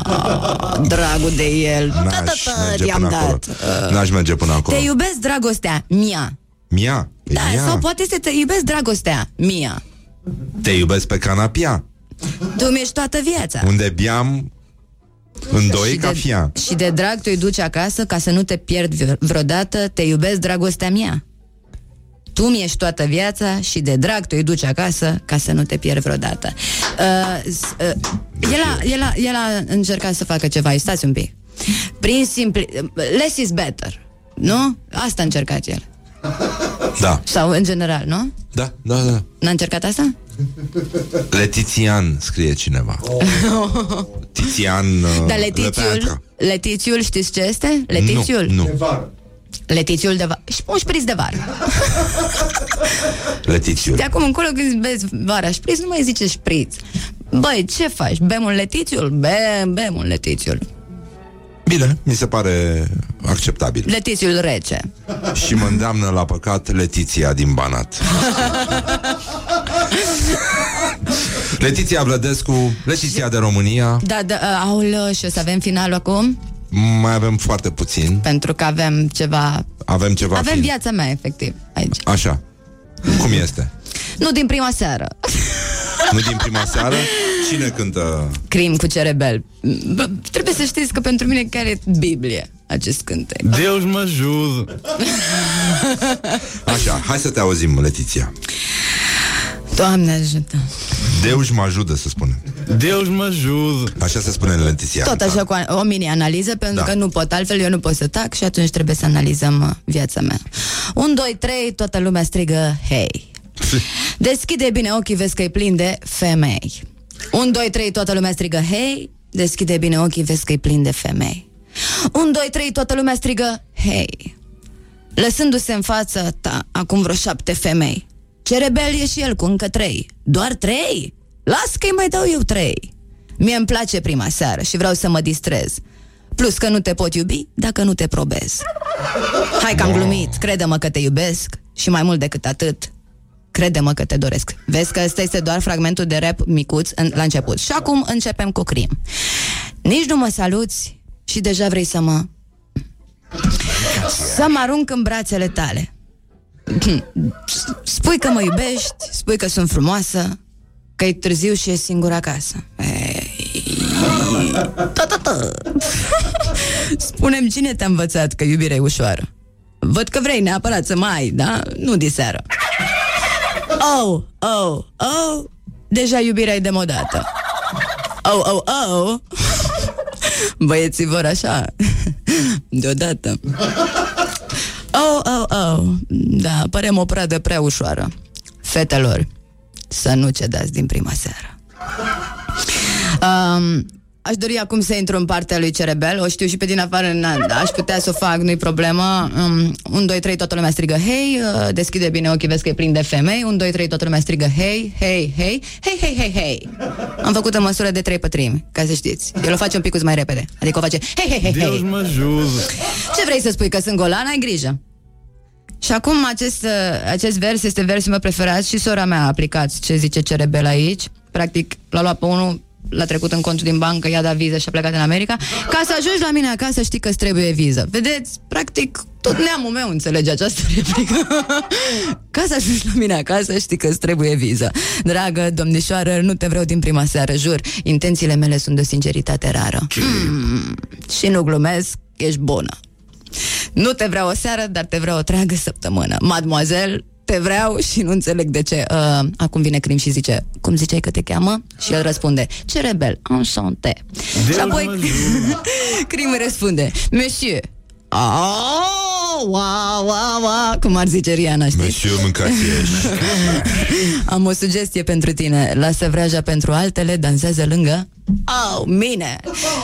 dragul de el. N-aș merge i-am până acolo. dat. Uh, N-aș merge până acolo. Te iubesc, dragostea, mia. Mia, Păi Da, ia. sau poate să te iubesc dragostea mia. Te iubesc pe canapia, Tu mi-ești toată viața. unde biam în doi Și ca de- fia. Și de drag tu îi duci acasă ca să nu te pierd vre- vreodată, te iubesc dragostea mea. Tu mi-ești toată viața și de drag tu îi duci acasă ca să nu te pierd vreodată. Uh, s- uh, el, a, el, a, el a încercat să facă ceva, stați un pic. Prin simpli... Less is better. Nu? Asta a încercat el. Da, Sau în general, nu? da, da, da. N-a încercat asta? Letițian scrie cineva. Tizian uh, Dar letițiul, Lepeanca. letițiul știți ce este? Letițiul? Nu, nu. Letițiul de vară. Și un șpriț de vară. Letițiul. De acum încolo când vezi vara șpriț, nu mai zice șpriț. Băi, ce faci? Bem un letițiul? Bem, bem un letițiul. Bine, mi se pare acceptabil. Letițiul rece. Și mă îndeamnă la păcat Letiția din Banat. Letiția Vlădescu, Letiția de România. Da, da, aul, și o să avem finalul acum? Mai avem foarte puțin. Pentru că avem ceva... Avem ceva avem fin. viața mea, efectiv, aici. Așa. Cum este? Nu din prima seară. Nu din prima seară? Cine cântă? Crim cu cerebel. Bă, trebuie să știți că pentru mine chiar e Biblie acest cântec. Deus mă ajude. Așa, hai să te auzim, Letiția. Doamne ajută. Deus mă ajută, să spunem. Deus mă ajude. Așa se spune în Letiția. Tot așa cu o mini-analiză, pentru Da. că nu pot altfel, eu nu pot să tac și atunci trebuie să analizăm uh, viața mea. Un, doi, trei, toată lumea strigă, hei. Deschide bine ochii, vezi că e plin de femei. Un, doi, trei, toată lumea strigă, hei. Deschide bine ochii, vezi că e plin de femei. Un, doi, trei, toată lumea strigă, hei. Lăsându-se în față ta, acum vreo șapte femei. Ce rebel e și el cu încă trei. Doar trei? Las că-i mai dau eu trei. Mie îmi place prima seară și vreau să mă distrez. Plus că nu te pot iubi dacă nu te probez. Hai că am glumit, crede-mă că te iubesc și mai mult decât atât, crede-mă că te doresc. Vezi că ăsta este doar fragmentul de rap micuț în, la început. Și acum începem cu crim. Nici nu mă saluți și deja vrei să mă... Să mă arunc în brațele tale. Spui că mă iubești, spui că sunt frumoasă, că e târziu și e singur acasă. Ta, ta, ta. Spune-mi cine te-a învățat că iubirea e ușoară. Văd că vrei neapărat să mai ai, da? Nu diseară. Oh, oh, oh, deja iubirea e demodată. Oh, oh, oh. Băieții vor așa, deodată. Oh, oh, oh, da, părem o pradă prea ușoară. Fetelor, să nu cedați din prima seară. Um, aș dori acum să intru în partea lui Cerebel. O știu și pe din afară na, da, Aș putea să o fac, nu-i problemă. Um, Un, doi, trei, toată lumea strigă Hei, uh, deschide bine ochii, vezi că e plin de femei. Un, doi, trei, toată lumea strigă Hei, hei, hei Hei, hei, hei, hei. Am făcut în măsură de trei pătrimi, ca să știți. El o face un pic mai repede. Adică o face Hei, hei, hei, Deus hei. mă ajude. Ce vrei să spui, că sunt golan? Ai grijă și acum acest, uh, acest vers este versul meu preferat și sora mea a aplicat ce zice Cerebel aici. Practic l-a luat pe unul, l-a trecut în contul din bancă, i-a dat viză și a plecat în America. Ca să ajungi la mine acasă știi că îți trebuie viză. Vedeți? Practic tot neamul meu înțelege această replică. Ca să ajungi la mine acasă știi că îți trebuie viză. Dragă domnișoară, nu te vreau din prima seară, jur. Intențiile mele sunt de o sinceritate rară. Mm, și nu glumesc, ești bună. Nu te vreau o seară, dar te vreau o treagă săptămână. Mademoiselle, te vreau și nu înțeleg de ce. Uh, acum vine Crim și zice, cum ziceai că te cheamă? Și el răspunde, ce rebel, enchanté. Și apoi Crim îi răspunde, monsieur, Oh, wow, wow, wow, cum ar zice Riana, știi? Monsieur mâncați Am o sugestie pentru tine. Lasă vreaja pentru altele, dansează lângă Oh, mine!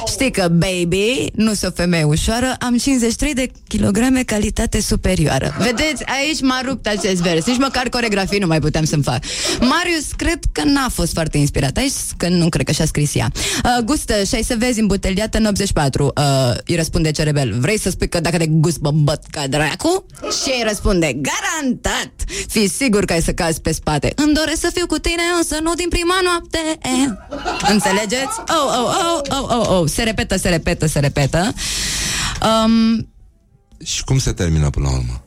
Știi că, baby, nu sunt o femeie ușoară, am 53 de kilograme calitate superioară. Vedeți, aici m-a rupt acest vers. Nici măcar coregrafii nu mai puteam să-mi fac. Marius, cred că n-a fost foarte inspirat aici, că nu cred că și-a scris ea. Uh, gustă, și șai să vezi îmbuteliată în 84. Uh, îi răspunde Cerebel, vrei să spui că dacă de gust băbăt ca dracu? Și îi răspunde, garantat! Fii sigur că ai să cazi pe spate. Îmi doresc să fiu cu tine, însă nu din prima noapte. Eh. Înțelegeți? Oh, oh, oh, oh, oh, oh. Se repetă, se repetă, se repetă. Um, Și cum se termină până la urmă?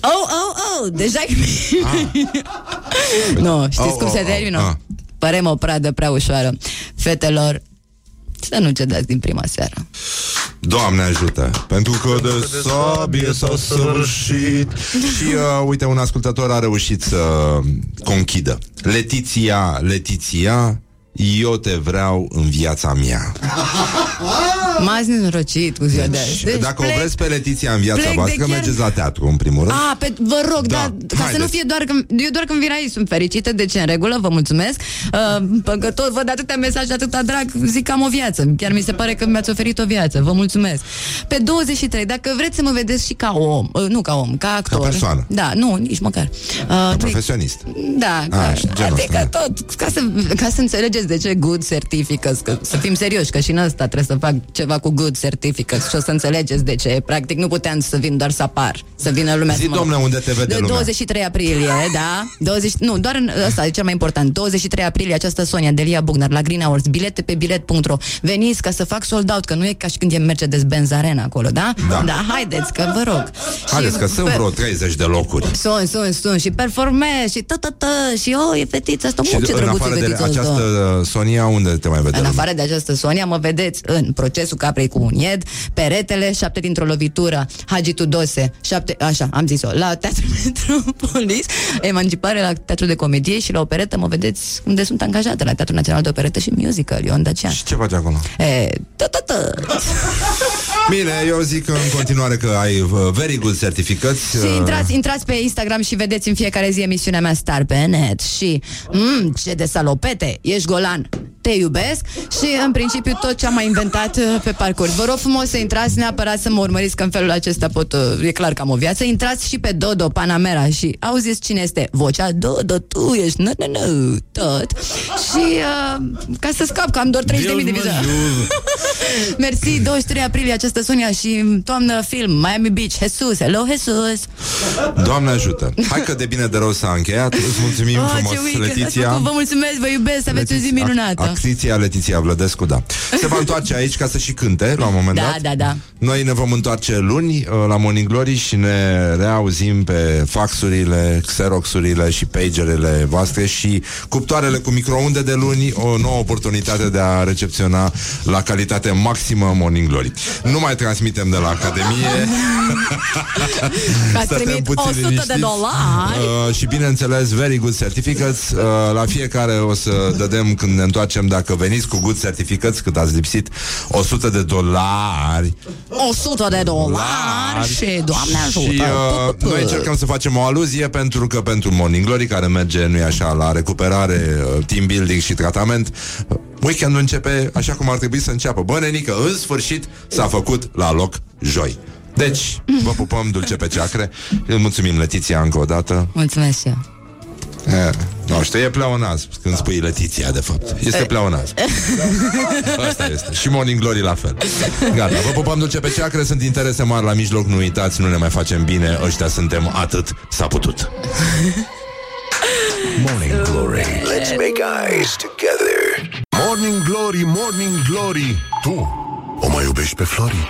oh, oh, Oh, deja e... nu, știți Oh, cum oh, se oh, termină? ah. Părem o pradă prea ușoară. Fetelor, să nu cedați din prima seară. Doamne ajută Pentru că de sabie s-a săvârșit Și uh, uite, un ascultător a reușit să conchidă Letiția, Letiția Eu te vreau în viața mea M-ați nenorocit cu ziua de azi. Deci, Dacă plec- o vreți pe Letiția în viața plec de voastră chiar- Mergeți la teatru în primul rând A, pe, vă rog, da, Da, da ca să haideți. nu fie doar când, eu doar când vin aici sunt fericită, deci în regulă, vă mulțumesc. Uh, pentru că tot văd atâtea mesaje, atâta drag, zic că am o viață. Chiar mi se pare că mi-ați oferit o viață, vă mulțumesc. Pe 23, dacă vreți să mă vedeți și ca om, uh, nu ca om, ca actor. persoană. Da, nu, nici măcar. Uh, Ca nu- profesionist Da, A, ca, și genul adică ăsta, tot, ca să, ca să înțelegeți de ce good certificates, că să fim serioși, că și în ăsta trebuie să fac ceva cu good certificates și o să înțelegeți de ce. Practic nu puteam să vin doar să apar, să vină lumea Zi, să mă... domne, unde te vede de lumea 23 aprilie, da? 20, nu, doar în, ăsta e cel mai important. 23 aprilie, această Sonia Delia Bugnar la Green Hours, bilete pe bilet.ro. Veniți ca să fac sold out, că nu e ca și când e Mercedes-Benz Arena acolo, da? Da. Da, haideți, că vă rog. Haideți că sunt pe- vreo 30 de locuri sunt, sunt, sunt și performez și tă, tă, tă, și oh, e fetița asta, Și mă, ce în drăguț afară e de fetița asta. această uh, Sonia Unde te mai vede În lumea? afară de această Sonia, mă vedeți în procesul caprei cu un ied, peretele, șapte dintr-o lovitură, Hagi Tudose, șapte, așa, am zis-o, la Teatrul Metropolis, emancipare la Teatrul de Comedie și la operetă mă vedeți unde sunt angajată, la Teatrul Național de Operetă și Musical, Ion Dacian. Și ce faci acolo? E, tă, tă, tă. Bine, eu zic în continuare că ai uh, very good certificates Și intrați, intrați pe Instagram și vedeți în fiecare zi emisiunea mea Star pe net și mm, ce de salopete, ești golan, te iubesc și în principiu tot ce am mai inventat uh, pe parcurs. Vă rog frumos să intrați neapărat să mă urmăriți că în felul acesta pot, uh, e clar că am o viață. Intrați și pe Dodo Panamera și auziți cine este vocea Dodo, tu ești, nu, nu, nu, tot. Și uh, ca să scap, că am doar 30.000 de vizualizări. Mersi, 23 aprilie această Sonia și toamnă film Miami Beach, Jesus, hello Jesus. Doamne ajută Hai că de bine de rău s-a încheiat Îți mulțumim Oh, frumos, ce weekend ați Letiția făcut. Vă mulțumesc, vă iubesc, să aveți o zi minunată. Actriția Letiția Vlădescu, da Se va întoarce aici ca să și cânte La un moment Da, dat da, da. Noi ne vom întoarce luni uh, La Morning Glory și ne reauzim Pe faxurile, xeroxurile Și pagerele voastre Și cuptoarele cu microunde de luni O nouă oportunitate de a recepționa La calitate maximă Morning Glory Nu mai transmitem de la Academie Ați Stăm primit puțin 100 de liniștiți. dolari. Uh, și bineînțeles, very good certificates. Uh, la fiecare o să dădem când ne întoarcem, dacă veniți cu good certificates, cât ați lipsit, 100 de dolari. 100 de dolari și Doamne ajută. Și uh, noi încercăm să facem o aluzie pentru că pentru Morning Glory, care merge, nu așa, la recuperare, uh, team building și tratament, uh, weekendul începe așa cum ar trebui să înceapă. Bă, nenică, în sfârșit s-a făcut la loc joi. Deci, vă pupăm dulce pe ceacre. Îl mulțumim, Letiția, încă o dată. Mulțumesc și eu. E, nu știu, e pleonaz când spui Letiția, de fapt. Este pleonaz. Asta este. Și Morning Glory la fel. Gata, vă pupăm dulce pe ceacre, sunt interese mari la mijloc, nu uitați, nu ne mai facem bine, ăștia suntem atât, s-a putut. Morning Glory. Let's make eyes together. Morning Glory, Morning Glory Tu o mai iubești pe Flori?